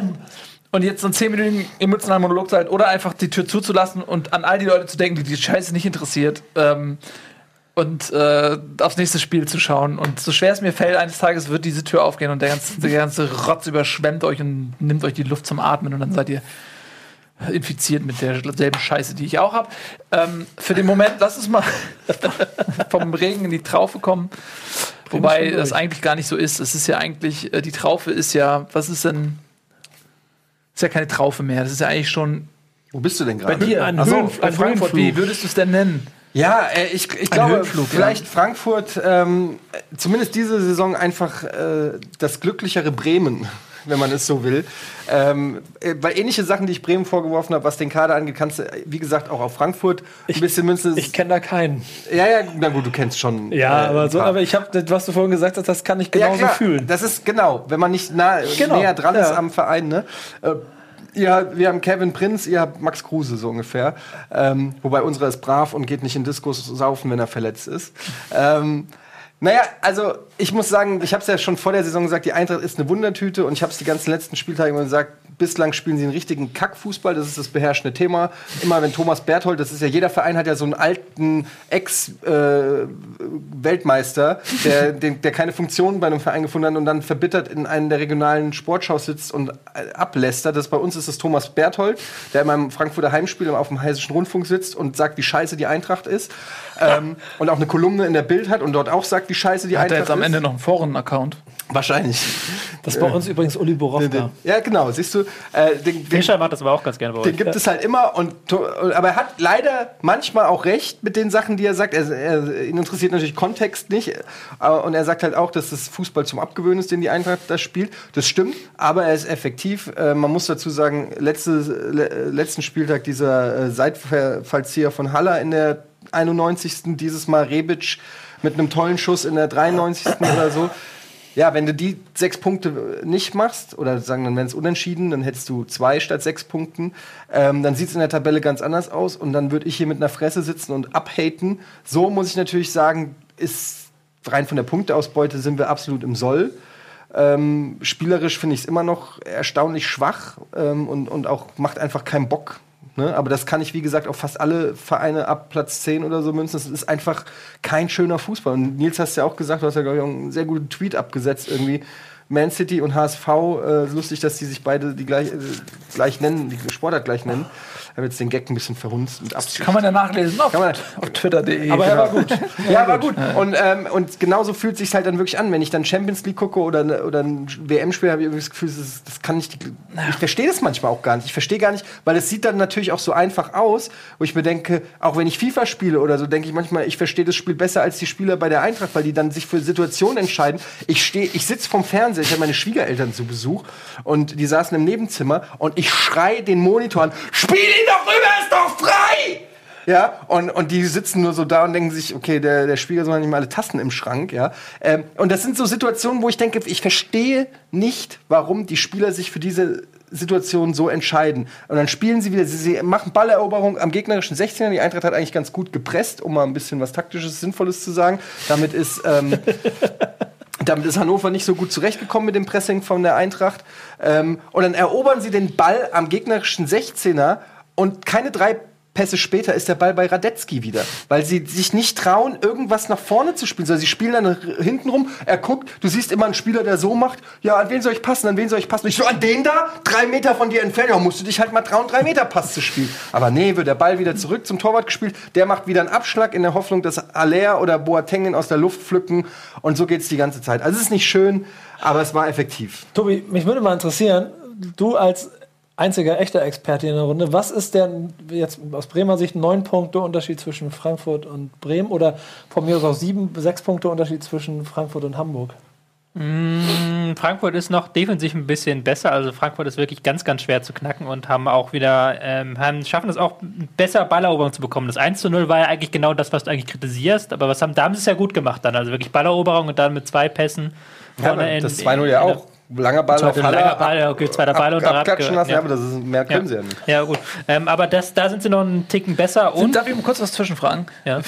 und jetzt so einen 10-minütigen emotionalen Monolog zu halten oder einfach die Tür zuzulassen und an all die Leute zu denken, die die Scheiße nicht interessiert ähm, und äh, aufs nächste Spiel zu schauen. Und so schwer es mir fällt, eines Tages wird diese Tür aufgehen und der ganze, der ganze Rotz überschwemmt euch und nimmt euch die Luft zum Atmen und dann seid ihr infiziert mit derselben Scheiße, die ich auch habe. Ähm, für den Moment, lass uns mal vom Regen in die Traufe kommen. Wobei das eigentlich gar nicht so ist. Es ist ja eigentlich, äh, die Traufe ist ja, was ist denn? Ist ja keine Traufe mehr. Das ist ja eigentlich schon Wo bist du denn gerade? bei dir. ein Ach so, Höhen- ein Frankfurt. Höhenflug. Wie würdest du es denn nennen? Ja, äh, ich, ich glaube, vielleicht Frankfurt, ähm, äh, zumindest diese Saison einfach äh, das glücklichere Bremen, wenn man es so will. Ähm, äh, weil ähnliche Sachen, die ich Bremen vorgeworfen habe, was den Kader angeht, kannst du, äh, wie gesagt, auch auf Frankfurt ein bisschen münzen. Ich kenne da keinen. Ja, ja, na gut, du kennst schon. Ja, äh, aber, so, aber ich habe, was du vorhin gesagt hast, das kann ich genauso klar, fühlen. Das ist genau, wenn man nicht nah, Genau, näher dran ist ja. am Verein. Ne? Ihr, wir haben Kevin Prinz, ihr habt Max Kruse so ungefähr. Ähm, wobei unserer ist brav und geht nicht in Diskos saufen, wenn er verletzt ist. Ähm, naja, also ich muss sagen, ich habe es ja schon vor der Saison gesagt, die Eintracht ist eine Wundertüte und ich habe es die ganzen letzten Spieltage immer gesagt, bislang spielen sie einen richtigen Kackfußball, das ist das beherrschende Thema. Immer wenn Thomas Berthold, das ist ja jeder Verein hat ja so einen alten Ex-Weltmeister, der, den, der keine Funktion bei einem Verein gefunden hat und dann verbittert in einem der regionalen Sportshows sitzt und äh, ablästert. Das bei uns ist es Thomas Berthold, der in meinem Frankfurter Heimspiel auf dem Hessischen Rundfunk sitzt und sagt, wie scheiße die Eintracht ist. Ähm, und auch eine Kolumne in der Bild hat und dort auch sagt, wie scheiße die Hat Eintracht ist. Ende noch einen Foren-Account? Wahrscheinlich. Das ist bei uns übrigens Uli Borowka. Ja, genau. Siehst du, äh, den, den, Fischer macht das aber auch ganz gerne bei den euch. gibt es halt immer. Und, aber er hat leider manchmal auch recht mit den Sachen, die er sagt. Er, er, ihn interessiert natürlich Kontext nicht. äh, Und er sagt halt auch, dass das Fußball zum Abgewöhnen ist, den die Eintracht da spielt. Das stimmt, aber er ist effektiv. Äh, Man muss dazu sagen, letzte, le, letzten Spieltag dieser äh, Seitfallzieher von Haller in der 91. Dieses Mal Rebic mit einem tollen Schuss in der 93. oder so. Ja, wenn du die sechs Punkte nicht machst, oder sagen dann wären es unentschieden, dann hättest du zwei statt sechs Punkten, ähm, dann sieht es in der Tabelle ganz anders aus und dann würde ich hier mit einer Fresse sitzen und abhaten. So muss ich natürlich sagen, ist rein von der Punkteausbeute sind wir absolut im Soll. Ähm, spielerisch finde ich es immer noch erstaunlich schwach ähm, und, und auch macht einfach keinen Bock. Ne? Aber das kann ich, wie gesagt, auf fast alle Vereine ab Platz 10 oder so münzen. Das ist einfach kein schöner Fußball. Und Nils hast ja auch gesagt, du hast ja, glaube ich, auch einen sehr guten Tweet abgesetzt irgendwie. Man City und HSV, äh, lustig, dass die sich beide die gleich, äh, gleich nennen, die Sportart gleich nennen. Ich habe jetzt den Gag ein bisschen verhunzt mit Absicht. Kann man ja nachlesen auf, Kann man- auf twitter.de. Aber er war gut. Ja, war gut. Und, ähm, und genauso fühlt sich halt dann wirklich an, wenn ich dann Champions League gucke oder, ne- oder ein WM-Spiel, habe ich irgendwie das Gefühl, das, das kann nicht. Ich verstehe das manchmal auch gar nicht. Ich verstehe gar nicht, weil es sieht dann natürlich auch so einfach aus, wo ich mir denke, auch wenn ich FIFA spiele oder so, denke ich manchmal, ich verstehe das Spiel besser als die Spieler bei der Eintracht, weil die dann sich für Situationen entscheiden. Ich stehe, ich sitze vom Fernseher, ich habe meine Schwiegereltern zu Besuch und die saßen im Nebenzimmer und ich schrei den Monitor an, spiel ihn doch rüber, ist doch frei! Ja, und, und die sitzen nur so da und denken sich, okay, der, der Spieler soll nicht mal alle Tassen im Schrank, ja. Ähm, und das sind so Situationen, wo ich denke, ich verstehe nicht, warum die Spieler sich für diese Situation so entscheiden. Und dann spielen sie wieder, sie, sie machen Balleroberung am gegnerischen 16er. Die Eintracht hat eigentlich ganz gut gepresst, um mal ein bisschen was taktisches, Sinnvolles zu sagen. Damit ist, ähm, damit ist Hannover nicht so gut zurechtgekommen mit dem Pressing von der Eintracht. Ähm, und dann erobern sie den Ball am gegnerischen 16er und keine drei Pässe später ist der Ball bei Radetzky wieder, weil sie sich nicht trauen, irgendwas nach vorne zu spielen. sondern sie spielen dann hinten rum. Er guckt, du siehst immer einen Spieler, der so macht. Ja, an wen soll ich passen? An wen soll ich passen? Ich so, an den da? Drei Meter von dir entfernt. Ja, musst du dich halt mal trauen, drei Meter Pass zu spielen. Aber nee, wird der Ball wieder zurück zum Torwart gespielt. Der macht wieder einen Abschlag in der Hoffnung, dass Aller oder Boateng ihn aus der Luft pflücken. Und so geht's die ganze Zeit. Also es ist nicht schön, aber es war effektiv. Tobi, mich würde mal interessieren, du als einziger echter Experte in der Runde, was ist denn jetzt aus Bremer Sicht neun Punkte Unterschied zwischen Frankfurt und Bremen oder von mir aus auch sieben, sechs Punkte Unterschied zwischen Frankfurt und Hamburg? Frankfurt ist noch defensiv ein bisschen besser. Also Frankfurt ist wirklich ganz, ganz schwer zu knacken und haben auch wieder, ähm, haben, schaffen es auch besser Balleroberung zu bekommen. Das 1 zu 0 war ja eigentlich genau das, was du eigentlich kritisierst, aber was haben, da haben sie es ja gut gemacht dann. Also wirklich Balleroberung und dann mit zwei Pässen vorne in- das in- 2-0 ja auch. Langer Ball Zweiter auf Haller. langer Ball, ja, okay, zweiter Ball ab, und dann abklatschen lassen, ja. aber das ist, mehr können Ja. sie ja nicht. Ja, gut. Ähm, aber das, da sind sie noch einen Ticken besser und. Darf ich mal kurz was zwischenfragen? Ja.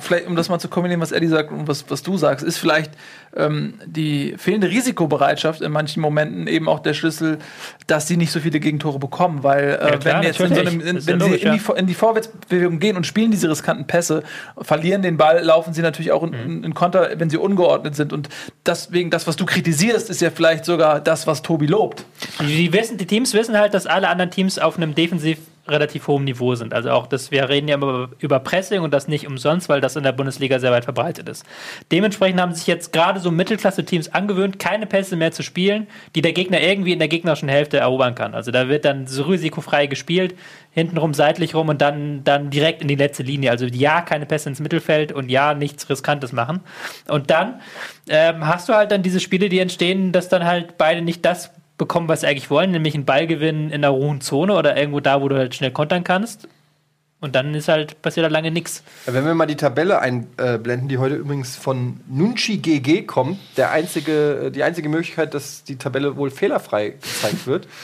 Vielleicht, um das mal zu kombinieren, was Eddie sagt und was, was du sagst, ist vielleicht ähm, die fehlende Risikobereitschaft in manchen Momenten eben auch der Schlüssel, dass sie nicht so viele Gegentore bekommen. Weil, äh, Ja, klar, wenn jetzt in so einem, in, ist ja wenn sie logisch, in die, in die Vorwärtsbewegung gehen und spielen diese riskanten Pässe, verlieren den Ball, laufen sie natürlich auch in, Mhm. in, in Konter, wenn sie ungeordnet sind. Und deswegen, das, was du kritisierst, ist ja vielleicht sogar das, was Tobi lobt. Die, die, wissen, die Teams wissen halt, dass alle anderen Teams auf einem defensiv relativ hohem Niveau sind. Also auch das, wir reden ja immer über Pressing und das nicht umsonst, weil das in der Bundesliga sehr weit verbreitet ist. Dementsprechend haben sich jetzt gerade so Mittelklasse-Teams angewöhnt, keine Pässe mehr zu spielen, die der Gegner irgendwie in der gegnerischen Hälfte erobern kann. Also da wird dann so risikofrei gespielt, hintenrum, seitlich rum und dann, dann direkt in die letzte Linie. Also ja, keine Pässe ins Mittelfeld und ja, nichts Riskantes machen. Und dann ähm, hast du halt dann diese Spiele, die entstehen, dass dann halt beide nicht das bekommen, was sie eigentlich wollen, nämlich einen Ballgewinn in der hohen Zone oder irgendwo da, wo du halt schnell kontern kannst. Und dann ist halt, passiert da lange nichts. Wenn wir mal die Tabelle einblenden, die heute übrigens von Nunchi GG kommt, der einzige, die einzige Möglichkeit, dass die Tabelle wohl fehlerfrei gezeigt wird.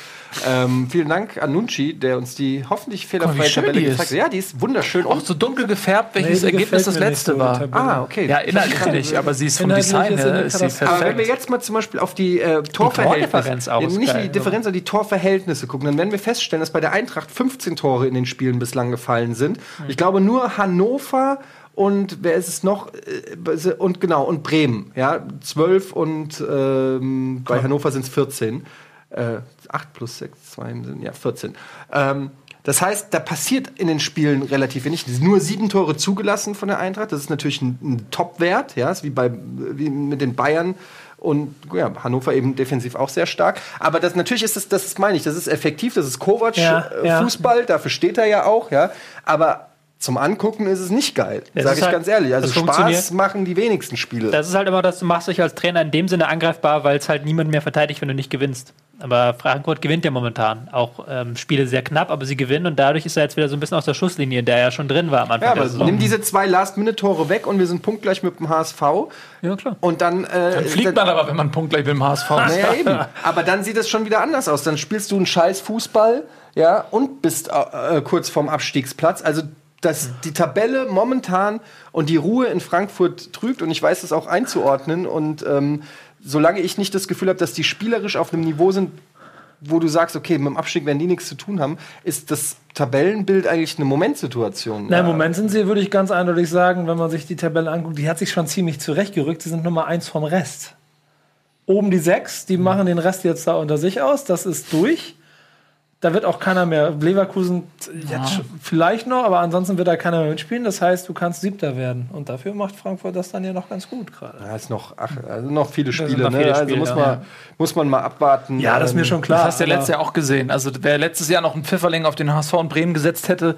Ähm, vielen Dank an Nunchi, der uns die hoffentlich fehlerfreie Tabelle gezeigt hat. Ja, die ist wunderschön. Auch so dunkel gefärbt, welches Nee, Ergebnis das letzte war. Tabelle. ah, okay. Ja, inhaltlich nicht, aber sie ist vom Design ist sie her eine ist sie Katastrophe. Aber wenn perfekt. wir jetzt mal zum Beispiel auf die äh, Torverhältnisse, ist nicht die Differenz, sondern die Torverhältnisse gucken, dann werden wir feststellen, dass bei der Eintracht 15 Tore in den Spielen bislang gefallen sind. Ich glaube nur Hannover und wer ist es noch? Äh, Und genau, und Bremen, ja, 12 und ähm, bei Hannover sind es 14. Äh, 8 plus 6, 2 sind ja 14. Ähm, das heißt, da passiert in den Spielen relativ wenig. Es sind nur sieben Tore zugelassen von der Eintracht. Das ist natürlich ein, ein Top-Wert, ja, ist wie bei wie mit den Bayern und ja, Hannover eben defensiv auch sehr stark. Aber das natürlich ist das, das meine ich, das ist effektiv, das ist Kovac Ja, äh, ja. Fußball, dafür steht er ja auch, ja. Aber zum Angucken ist es nicht geil, sage ich halt- ganz ehrlich. Also das Spaß machen die wenigsten Spiele. Das ist halt immer, dass du machst dich als Trainer in dem Sinne angreifbar, weil es halt niemand mehr verteidigt, wenn du nicht gewinnst. Aber Frankfurt gewinnt ja momentan auch ähm, Spiele sehr knapp, aber sie gewinnen und dadurch ist er jetzt wieder so ein bisschen aus der Schusslinie, der ja schon drin war am Anfang ja, aber nimm diese zwei Last-Minute-Tore weg und wir sind punktgleich mit dem HSV. Ja, klar. Und dann, äh, Dann fliegt man aber, wenn man einen Punkt gleich mit dem HSV ist. Naja, eben. Aber dann sieht es schon wieder anders aus. Dann spielst du einen scheiß Fußball, ja, und bist äh, äh, kurz vorm Abstiegsplatz. Also, dass die Tabelle momentan und die Ruhe in Frankfurt trügt, und ich weiß das auch einzuordnen. Und ähm, solange ich nicht das Gefühl habe, dass die spielerisch auf einem Niveau sind, wo du sagst, okay, mit dem Abstieg werden die nichts zu tun haben, ist das Tabellenbild eigentlich eine Momentsituation. Na, im Moment sind sie, würde ich ganz eindeutig sagen, wenn man sich die Tabelle anguckt, die hat sich schon ziemlich zurechtgerückt. Sie sind Nummer eins vom Rest. Oben die sechs, die machen den Rest jetzt da unter sich aus. Das ist durch. Da wird auch keiner mehr. Leverkusen jetzt schon- vielleicht noch, aber ansonsten wird da keiner mehr mitspielen. Das heißt, du kannst Siebter werden. Und dafür macht Frankfurt das dann ja noch ganz gut gerade. Ja, ist noch, ach, also noch viele sind Spiele, noch ne? viele also Spiele, muss, ja. man, muss man mal abwarten. Ja, das ist mir Ähm, schon klar. Das hast du ja letztes Jahr auch gesehen. Also wer letztes Jahr noch einen Pfifferling auf den HSV und Bremen gesetzt hätte,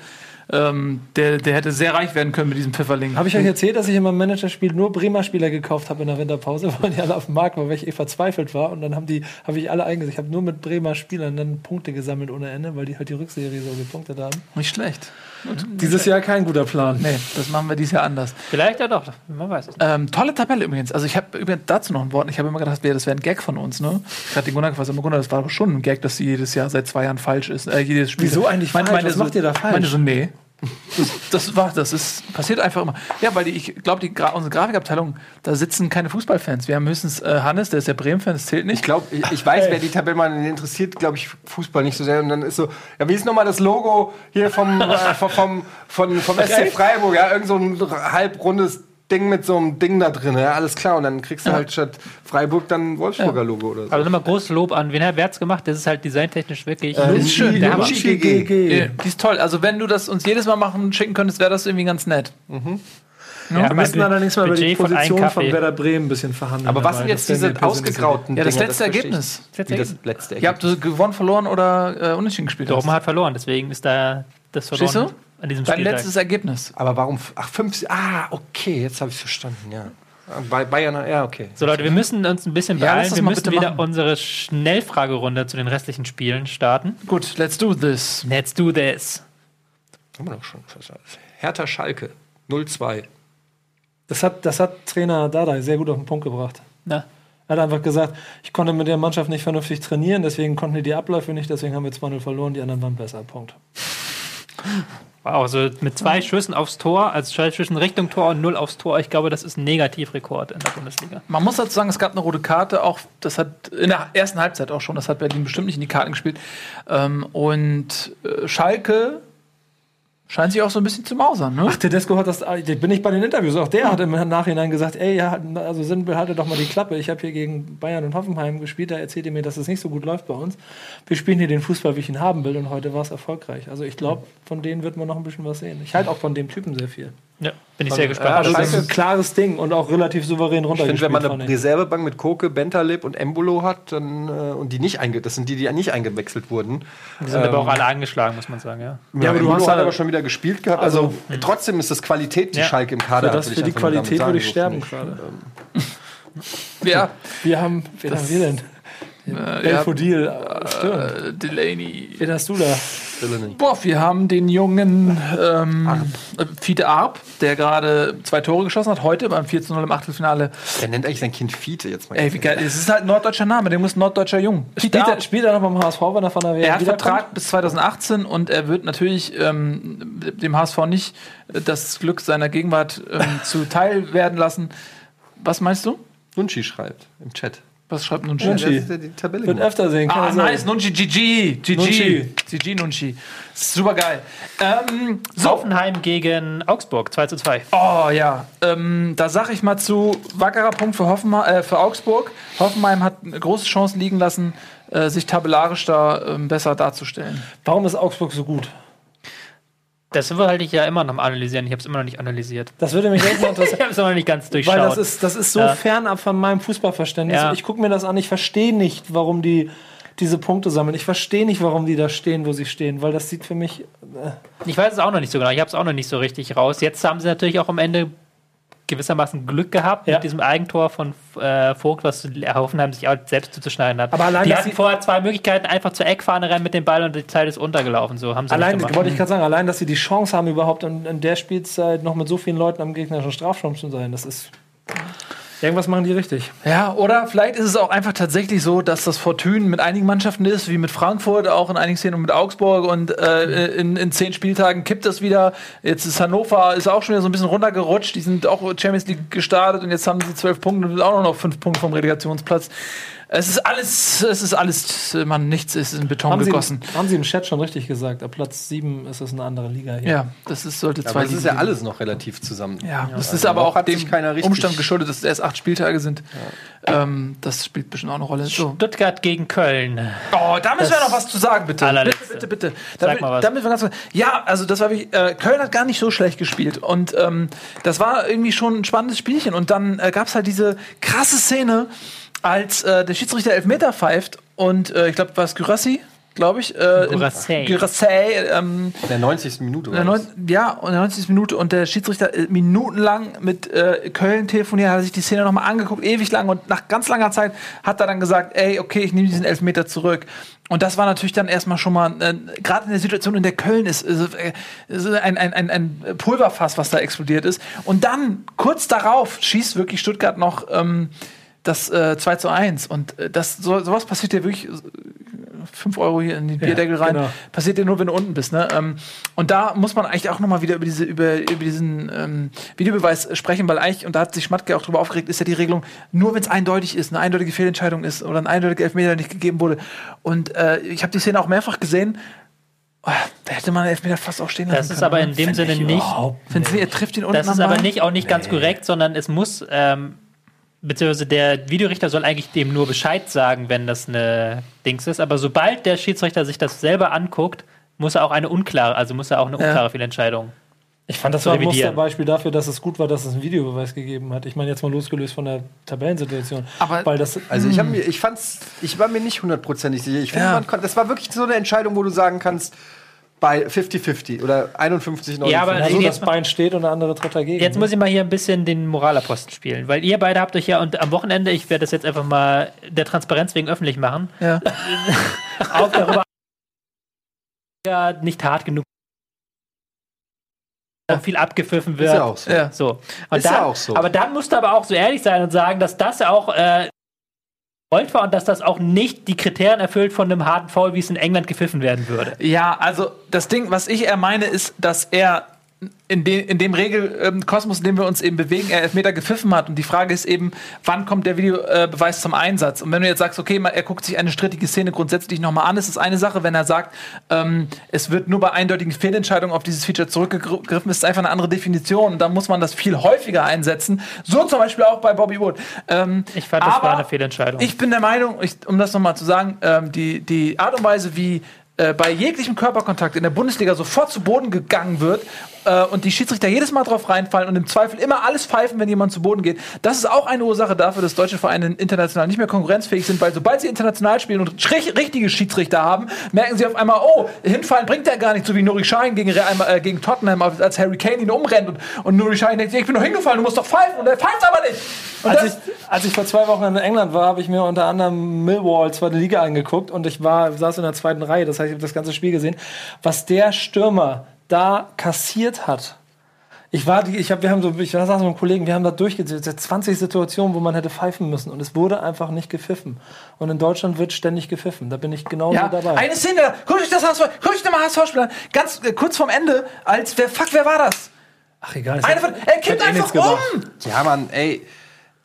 ähm, der, der hätte sehr reich werden können mit diesem Pfifferling. Habe ich euch erzählt, dass ich in meinem Managerspiel nur Bremer Spieler gekauft habe in der Winterpause, weil die alle auf dem Markt waren, weil ich eh verzweifelt war. Und dann haben die, habe ich alle eingesetzt. Ich habe nur mit Bremer Spielern dann Punkte gesammelt ohne Ende, weil die halt die Rückserie so gepunktet haben. Nicht schlecht. Dieses Jahr kein guter Plan. Nee, das machen wir dieses Jahr anders. Vielleicht ja doch, man weiß es. Ähm, tolle Tabelle übrigens. Also ich habe übrigens dazu noch ein Wort. Ich habe immer gedacht, das wäre ein Gag von uns. Ne? Ich hatte den Gunnar gefragt, immer Gunnar, das war aber schon ein Gag, dass sie jedes Jahr seit zwei Jahren falsch ist. Äh, jedes Spiel. Wieso eigentlich falsch? Was so, macht ihr da falsch? Meinte so, nee. Das, das war, das ist passiert einfach immer. Ja, weil die, ich glaube, die Gra unsere Grafikabteilung, da sitzen keine Fußballfans. Wir haben höchstens äh, Hannes, der ist der Bremen-Fan, das zählt Ich nicht. glaube, ich, ich weiß, wer die Tabelle mal interessiert, glaube ich, Fußball nicht so sehr. Und dann ist so, ja, wie ist nochmal das Logo hier vom, äh, vom, vom, von, vom SC Freiburg? Ja, irgend so ein halbrundes Ding mit so einem Ding da drin. Ja, alles klar. Und dann kriegst du halt statt Freiburg dann ein Wolfsburger Logo oder so. Also nochmal großes Lob an, wen hat Wertz gemacht? Das ist halt designtechnisch wirklich. Äh, ist schön, der Hammer. Die ist toll. Also wenn du das uns jedes Mal machen schicken könntest, wäre das irgendwie ganz nett. Ja, Wir müssen allerdings mal über die Budget von einem Position von. Werder Bremen ein bisschen verhandeln. Aber was dabei. sind jetzt diese ausgegrauten Ja, das letzte Ergebnis. das letzte Ihr habt Ergebnis. gewonnen, verloren oder äh, unentschieden gespielt. Dortmund hat verloren, deswegen ist da das verloren Verstehst du? An diesem Dein Spieltag. letztes Ergebnis. Aber warum? Ach, fünf. Ah, okay, jetzt habe ich verstanden, ja. Ah, Bei Bayern, ja, okay. So Leute, wir müssen uns ein bisschen Ja, beeilen. wir müssen wieder machen. unsere Schnellfragerunde zu den restlichen Spielen starten. Gut, let's do this. Let's do this. Haben wir doch schon fast alles. Hertha Schalke 0-2. Das hat, das hat Trainer Dardai sehr gut auf den Punkt gebracht. Na, Er hat einfach gesagt, ich konnte mit der Mannschaft nicht vernünftig trainieren, deswegen konnten die die Abläufe nicht, deswegen haben wir 2-0 verloren, die anderen waren besser. Punkt. Wow, also mit zwei Schüssen aufs Tor, also zwei Schüssen Richtung Tor und null aufs Tor, ich glaube, das ist ein Negativrekord in der Bundesliga. Man muss dazu sagen, es gab eine rote Karte, auch das hat in der ersten Halbzeit auch schon, das hat Berlin bestimmt nicht in die Karten gespielt. Ähm, und äh, Schalke scheint sich auch so ein bisschen zu mausern, ne? Ach, Tedesco hat das, da bin ich bei den Interviews, auch der hat im Nachhinein gesagt, ey, ja, also Sinnbill, halte doch mal die Klappe. Ich habe hier gegen Bayern und Hoffenheim gespielt, da erzählt ihr mir, dass es nicht so gut läuft bei uns. Wir spielen hier den Fußball, wie ich ihn haben will und heute war es erfolgreich. Also ich glaube, von denen wird man noch ein bisschen was sehen. Ich halte auch von dem Typen sehr viel. Ja, bin ich sehr gespannt. ja, Also das Schalke- ist ein klares Ding und auch relativ souverän Ich finde, wenn man eine. Reservebank mit Koke, Bentaleb und Embolo hat, dann äh, und die nicht einge das sind die, die ja nicht eingewechselt wurden. Die sind aber auch alle angeschlagen, muss man sagen, ja. Ja, aber du hast halt- aber schon wieder gespielt gehabt. Also, trotzdem ist das Qualität, die Ja. Schalke im Kader Für, das, will für die Qualität würde ich sterben gerade. Ja, Wir haben, wen haben wir denn? Äh, Belfodil, äh, Stirn. äh, Delaney. Wen hast du da? Boah, wir haben den jungen ähm, äh, Fiete Arp, der gerade zwei Tore geschossen hat, heute beim 4 0 im Achtelfinale. Der nennt eigentlich sein Kind Fiete jetzt mal. Ey, wie geil. Es ist halt ein norddeutscher Name, der muss ein norddeutscher Jung. Spielt Fiete er, Arp. spielt er noch beim HSV, wenn er von der WM Er hat? Vertrag bis 2018 und er wird natürlich ähm, dem HSV nicht äh, das Glück seiner Gegenwart ähm, zuteil werden lassen. Was meinst du? Nunchi schreibt im Chat. Was schreibt Nunchi? Nunchi. Ja die Tabelle Wird öfter sehen, kann Ah, nice, Nunchi, GG, GG, Nunchi. GG, Nunchi. Super geil. Ähm, so, Hoffenheim gegen Augsburg, 2 zu 2. oh ja, ähm, da sag ich mal zu, wackerer Punkt für, Hoffenheim, äh, für Augsburg. Hoffenheim hat eine große Chance liegen lassen, äh, sich tabellarisch da ähm, besser darzustellen. Warum ist Augsburg so gut? Das wollte ich ja immer noch analysieren. Ich habe es immer noch nicht analysiert. Das würde mich echt interessieren. Ich habe es noch nicht ganz durchschaut. Weil das ist, das ist so Ja. fernab von meinem Fußballverständnis. Ja. Ich gucke mir das an, ich verstehe nicht, warum die diese Punkte sammeln. Ich verstehe nicht, warum die da stehen, wo sie stehen, weil das sieht für mich. Ich weiß es auch noch nicht so genau. Ich habe es auch noch nicht so richtig raus. Jetzt haben sie natürlich auch am Ende gewissermaßen Glück gehabt Ja. mit diesem Eigentor von äh, Vogt, was Hoffenheim sich auch selbst zuzuschneiden hat. Aber allein, die hatten sie- vorher zwei Möglichkeiten, einfach zur Eckfahne rennen mit dem Ball und die Zeit ist untergelaufen. So haben sie Allein, wollte ich gerade sagen, allein, dass sie die Chance haben, überhaupt in, in der Spielzeit noch mit so vielen Leuten am gegnerischen Strafraum zu sein, das ist. Irgendwas machen die richtig. Ja, oder vielleicht ist es auch einfach tatsächlich so, dass das Fortune mit einigen Mannschaften ist, wie mit Frankfurt, auch in einigen Szenen und mit Augsburg und äh, in, in zehn Spieltagen kippt das wieder. Jetzt ist Hannover ist auch schon wieder so ein bisschen runtergerutscht. Die sind auch Champions League gestartet und jetzt haben sie zwölf Punkte und sind auch noch fünf Punkte vom Relegationsplatz. Es ist alles, es ist alles, man, nichts ist in Beton Haben sie, gegossen. haben sie im Chat schon richtig gesagt. Ab Platz 7 ist es eine andere Liga hier. Ja, das ist, sollte zwei Aber das ist ja alles noch relativ zusammen. Ja, das Also ist aber auch hat dem Umstand geschuldet, dass es erst acht Spieltage sind. Ähm, das spielt bestimmt auch eine Rolle. So. Stuttgart gegen Köln. Oh, da müssen wir noch was zu sagen, bitte. Bitte, Allerletzte. bitte, bitte. Sag Damit, mal was. damit wir ganz ja, also das war wirklich, äh, Köln hat gar nicht so schlecht gespielt. Und ähm, das war irgendwie schon ein spannendes Spielchen. Und dann äh, gab es halt diese krasse Szene, als äh, der Schiedsrichter Elfmeter pfeift und äh, ich glaube, war es Gyrassi, glaube ich. Äh, in- Gyrassi. Gyrassi, ähm, In der 90. Minute. in der war das. neun, ja, und in der 90. Minute und der Schiedsrichter äh, minutenlang mit äh, Köln telefoniert, hat sich die Szene nochmal angeguckt, ewig lang und nach ganz langer Zeit hat er dann gesagt, ey, okay, ich nehme diesen Elfmeter zurück. Und das war natürlich dann erstmal schon mal, äh, gerade in der Situation, in der Köln ist, ist, ist ein, ein, ein, ein Pulverfass, was da explodiert ist. Und dann, kurz darauf, schießt wirklich Stuttgart noch ähm, das äh, 2 zu 1. Und äh, das, so, sowas passiert ja wirklich 5 Euro hier in die Bierdeckel rein. genau. Passiert dir nur, wenn du unten bist. Ne? Ähm, und da muss man eigentlich auch nochmal wieder über, diese, über, über diesen ähm, Videobeweis sprechen, weil eigentlich, und da hat sich Schmatke auch drüber aufgeregt, ist ja die Regelung, nur wenn es eindeutig ist, eine eindeutige Fehlentscheidung ist oder ein eindeutiger Elfmeter der nicht gegeben wurde. Und äh, ich habe die Szene auch mehrfach gesehen. Oh, da hätte man einen Elfmeter fast auch stehen lassen Das ist können. aber in dem Sinne nicht. Du, er trifft ihn unten Das ist aber nicht, auch nicht ganz korrekt, sondern es muss, ähm, beziehungsweise der Videorichter soll eigentlich dem nur Bescheid sagen, wenn das eine Dings ist. Aber sobald der Schiedsrichter sich das selber anguckt, muss er auch eine unklare, also muss er auch eine Ja. unklare Fehlentscheidung. Ich fand das war ein. Musterbeispiel dafür, dass es gut war, dass es einen Videobeweis gegeben hat. Ich meine, jetzt mal losgelöst von der Tabellensituation. Aber- Weil das, Also ich, hab mir, ich fand's, ich war mir nicht hundertprozentig sicher. Ich finde, Ja. das war wirklich so eine Entscheidung, wo du sagen kannst, bei 50-50 oder 51 Ja, aber- so das Bein steht und der andere tritt dagegen. Jetzt muss ich mal hier ein bisschen den Moralaposten spielen, weil ihr beide habt euch ja und am Wochenende, ich werde das jetzt einfach mal der Transparenz wegen öffentlich machen, Ja. auch darüber ja nicht hart genug viel abgepfiffen wird. Ist ja auch so. Ja. So. Und Ist dann, ja auch so. Aber dann musst du aber auch so ehrlich sein und sagen, dass das auch äh, gewollt war und dass das auch nicht die Kriterien erfüllt von einem harten Foul, wie es in England gepfiffen werden würde. Ja, also das Ding, was ich eher meine, ist, dass er in, de, in dem Regelkosmos, in dem wir uns eben bewegen, er Elfmeter gepfiffen hat. Und die Frage ist eben, wann kommt der Videobeweis zum Einsatz? Und wenn du jetzt sagst, okay, er guckt sich eine strittige Szene grundsätzlich nochmal an, ist es eine Sache. Wenn er sagt, ähm, es wird nur bei eindeutigen Fehlentscheidungen auf dieses Feature zurückgegriffen, ist es einfach eine andere Definition. Und da muss man das viel häufiger einsetzen. So zum Beispiel auch bei Bobby Wood. Ähm, Ich fand, das war eine Fehlentscheidung. Ich bin der Meinung, ich, um das nochmal zu sagen, ähm, die, die Art und Weise, wie äh, bei jeglichem Körperkontakt in der Bundesliga sofort zu Boden gegangen wird äh, und die Schiedsrichter jedes Mal drauf reinfallen und im Zweifel immer alles pfeifen, wenn jemand zu Boden geht. Das ist auch eine Ursache dafür, dass deutsche Vereine international nicht mehr konkurrenzfähig sind, weil sobald sie international spielen und richtige Schiedsrichter haben, merken sie auf einmal, oh, hinfallen bringt der gar nicht, so wie Nuri Sahin gegen, äh, gegen Tottenham, als Harry Kane ihn umrennt und, und Nuri Sahin denkt, ich bin doch hingefallen, du musst doch pfeifen und er pfeift aber nicht. Als ich, als ich vor zwei Wochen in England war, habe ich mir unter anderem Millwall zweite Liga angeguckt und ich war, saß in der zweiten Reihe, das heißt, ich habe das ganze Spiel gesehen. Was der Stürmer da kassiert hat. Ich war, die, ich hab, wir haben so, ich saß mit einem Kollegen, wir haben da durchgezählt, 20 Situationen, wo man hätte pfeifen müssen und es wurde einfach nicht gepfiffen. Und in Deutschland wird ständig gepfiffen. Da bin ich genauso Ja, dabei. eine Szene, guck euch das HSV, guck euch mal HSV-Spiel an. Ganz äh, kurz vorm Ende, als, wer, fuck, wer war das? Ach egal. es Einer von, er kippt eh einfach um! Ja, Mann, ey.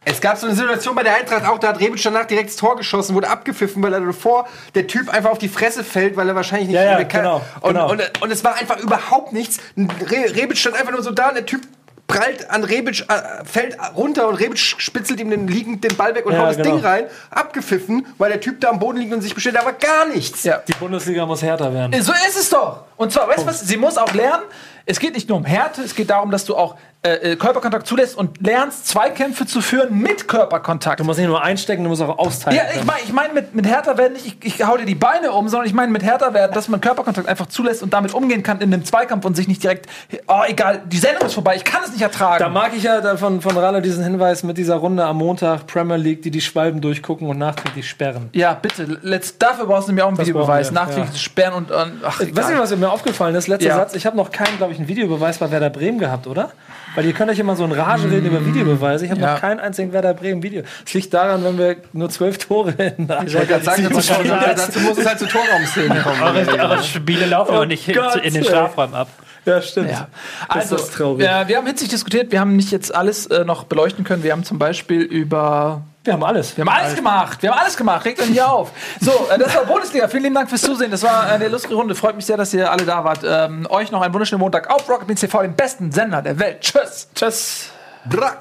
Es gab so eine Situation bei der Eintracht auch, da hat Rebic danach direkt das Tor geschossen, wurde abgepfiffen, weil er davor der Typ einfach auf die Fresse fällt, weil er wahrscheinlich nicht Ja, ja, mehr kann. genau, und, genau. Und, und es war einfach überhaupt nichts. Re Rebic stand einfach nur so da und der Typ prallt an Rebic, äh, fällt runter und Rebic spitzelt ihm den, liegend den Ball weg und Ja, haut das genau. Ding rein. Abgepfiffen, weil der Typ da am Boden liegt und sich bestellt, aber gar nichts. Ja. Die Bundesliga muss härter werden. So ist es doch. Und zwar, weißt du was? Sie muss auch lernen. Es geht nicht nur um Härte, es geht darum, dass du auch äh, äh, Körperkontakt zulässt und lernst, Zweikämpfe zu führen mit Körperkontakt. Du musst nicht nur einstecken, du musst auch austeilen. Ja, ich meine ich mein mit, mit härter werden nicht, ich, ich hau dir die Beine um, sondern ich meine mit härter werden, dass man Körperkontakt einfach zulässt und damit umgehen kann in einem Zweikampf und sich nicht direkt, oh egal, die Sendung ist vorbei, ich kann es nicht ertragen. Da mag ich ja von, von Ralle diesen Hinweis mit dieser Runde am Montag Premier League, die die Schwalben durchgucken und nachträglich sperren. ja, bitte, let's, dafür brauchst du nämlich auch einen Das Videobeweis, nachträglich sperren und, und ach, Weißt egal. du, was mir aufgefallen ist? Letzter Ja. Satz. Ich habe noch keinen, glaube ich, einen Videobeweis bei Werder Bremen gehabt, oder? Weil ihr könnt euch immer so in Rage reden über Videobeweise. Ich habe Ja. noch keinen einzigen Werder Bremen Video. Es liegt daran, wenn wir nur zwölf Tore in der Ich wollte gerade sagen, dazu, schon sagen. dazu muss es halt zu Torraumszenen kommen. Eure, eure Spiele laufen aber nicht Gott, zu- in den ey. Strafräumen ab. Ja, stimmt. Ja. Das Also, ist traurig. äh, wir haben hitzig diskutiert, wir haben nicht jetzt alles äh, noch beleuchten können. Wir haben zum Beispiel über. Wir haben alles. Wir haben alles gemacht, wir haben alles gemacht, regt euch nicht auf. So, äh, das war Bundesliga. Vielen lieben Dank fürs Zusehen. Das war eine lustige Runde. Freut mich sehr, dass ihr alle da wart. Ähm, euch noch einen wunderschönen Montag auf Rocket Beans TV, dem besten Sender der Welt. Tschüss. Tschüss. Brack.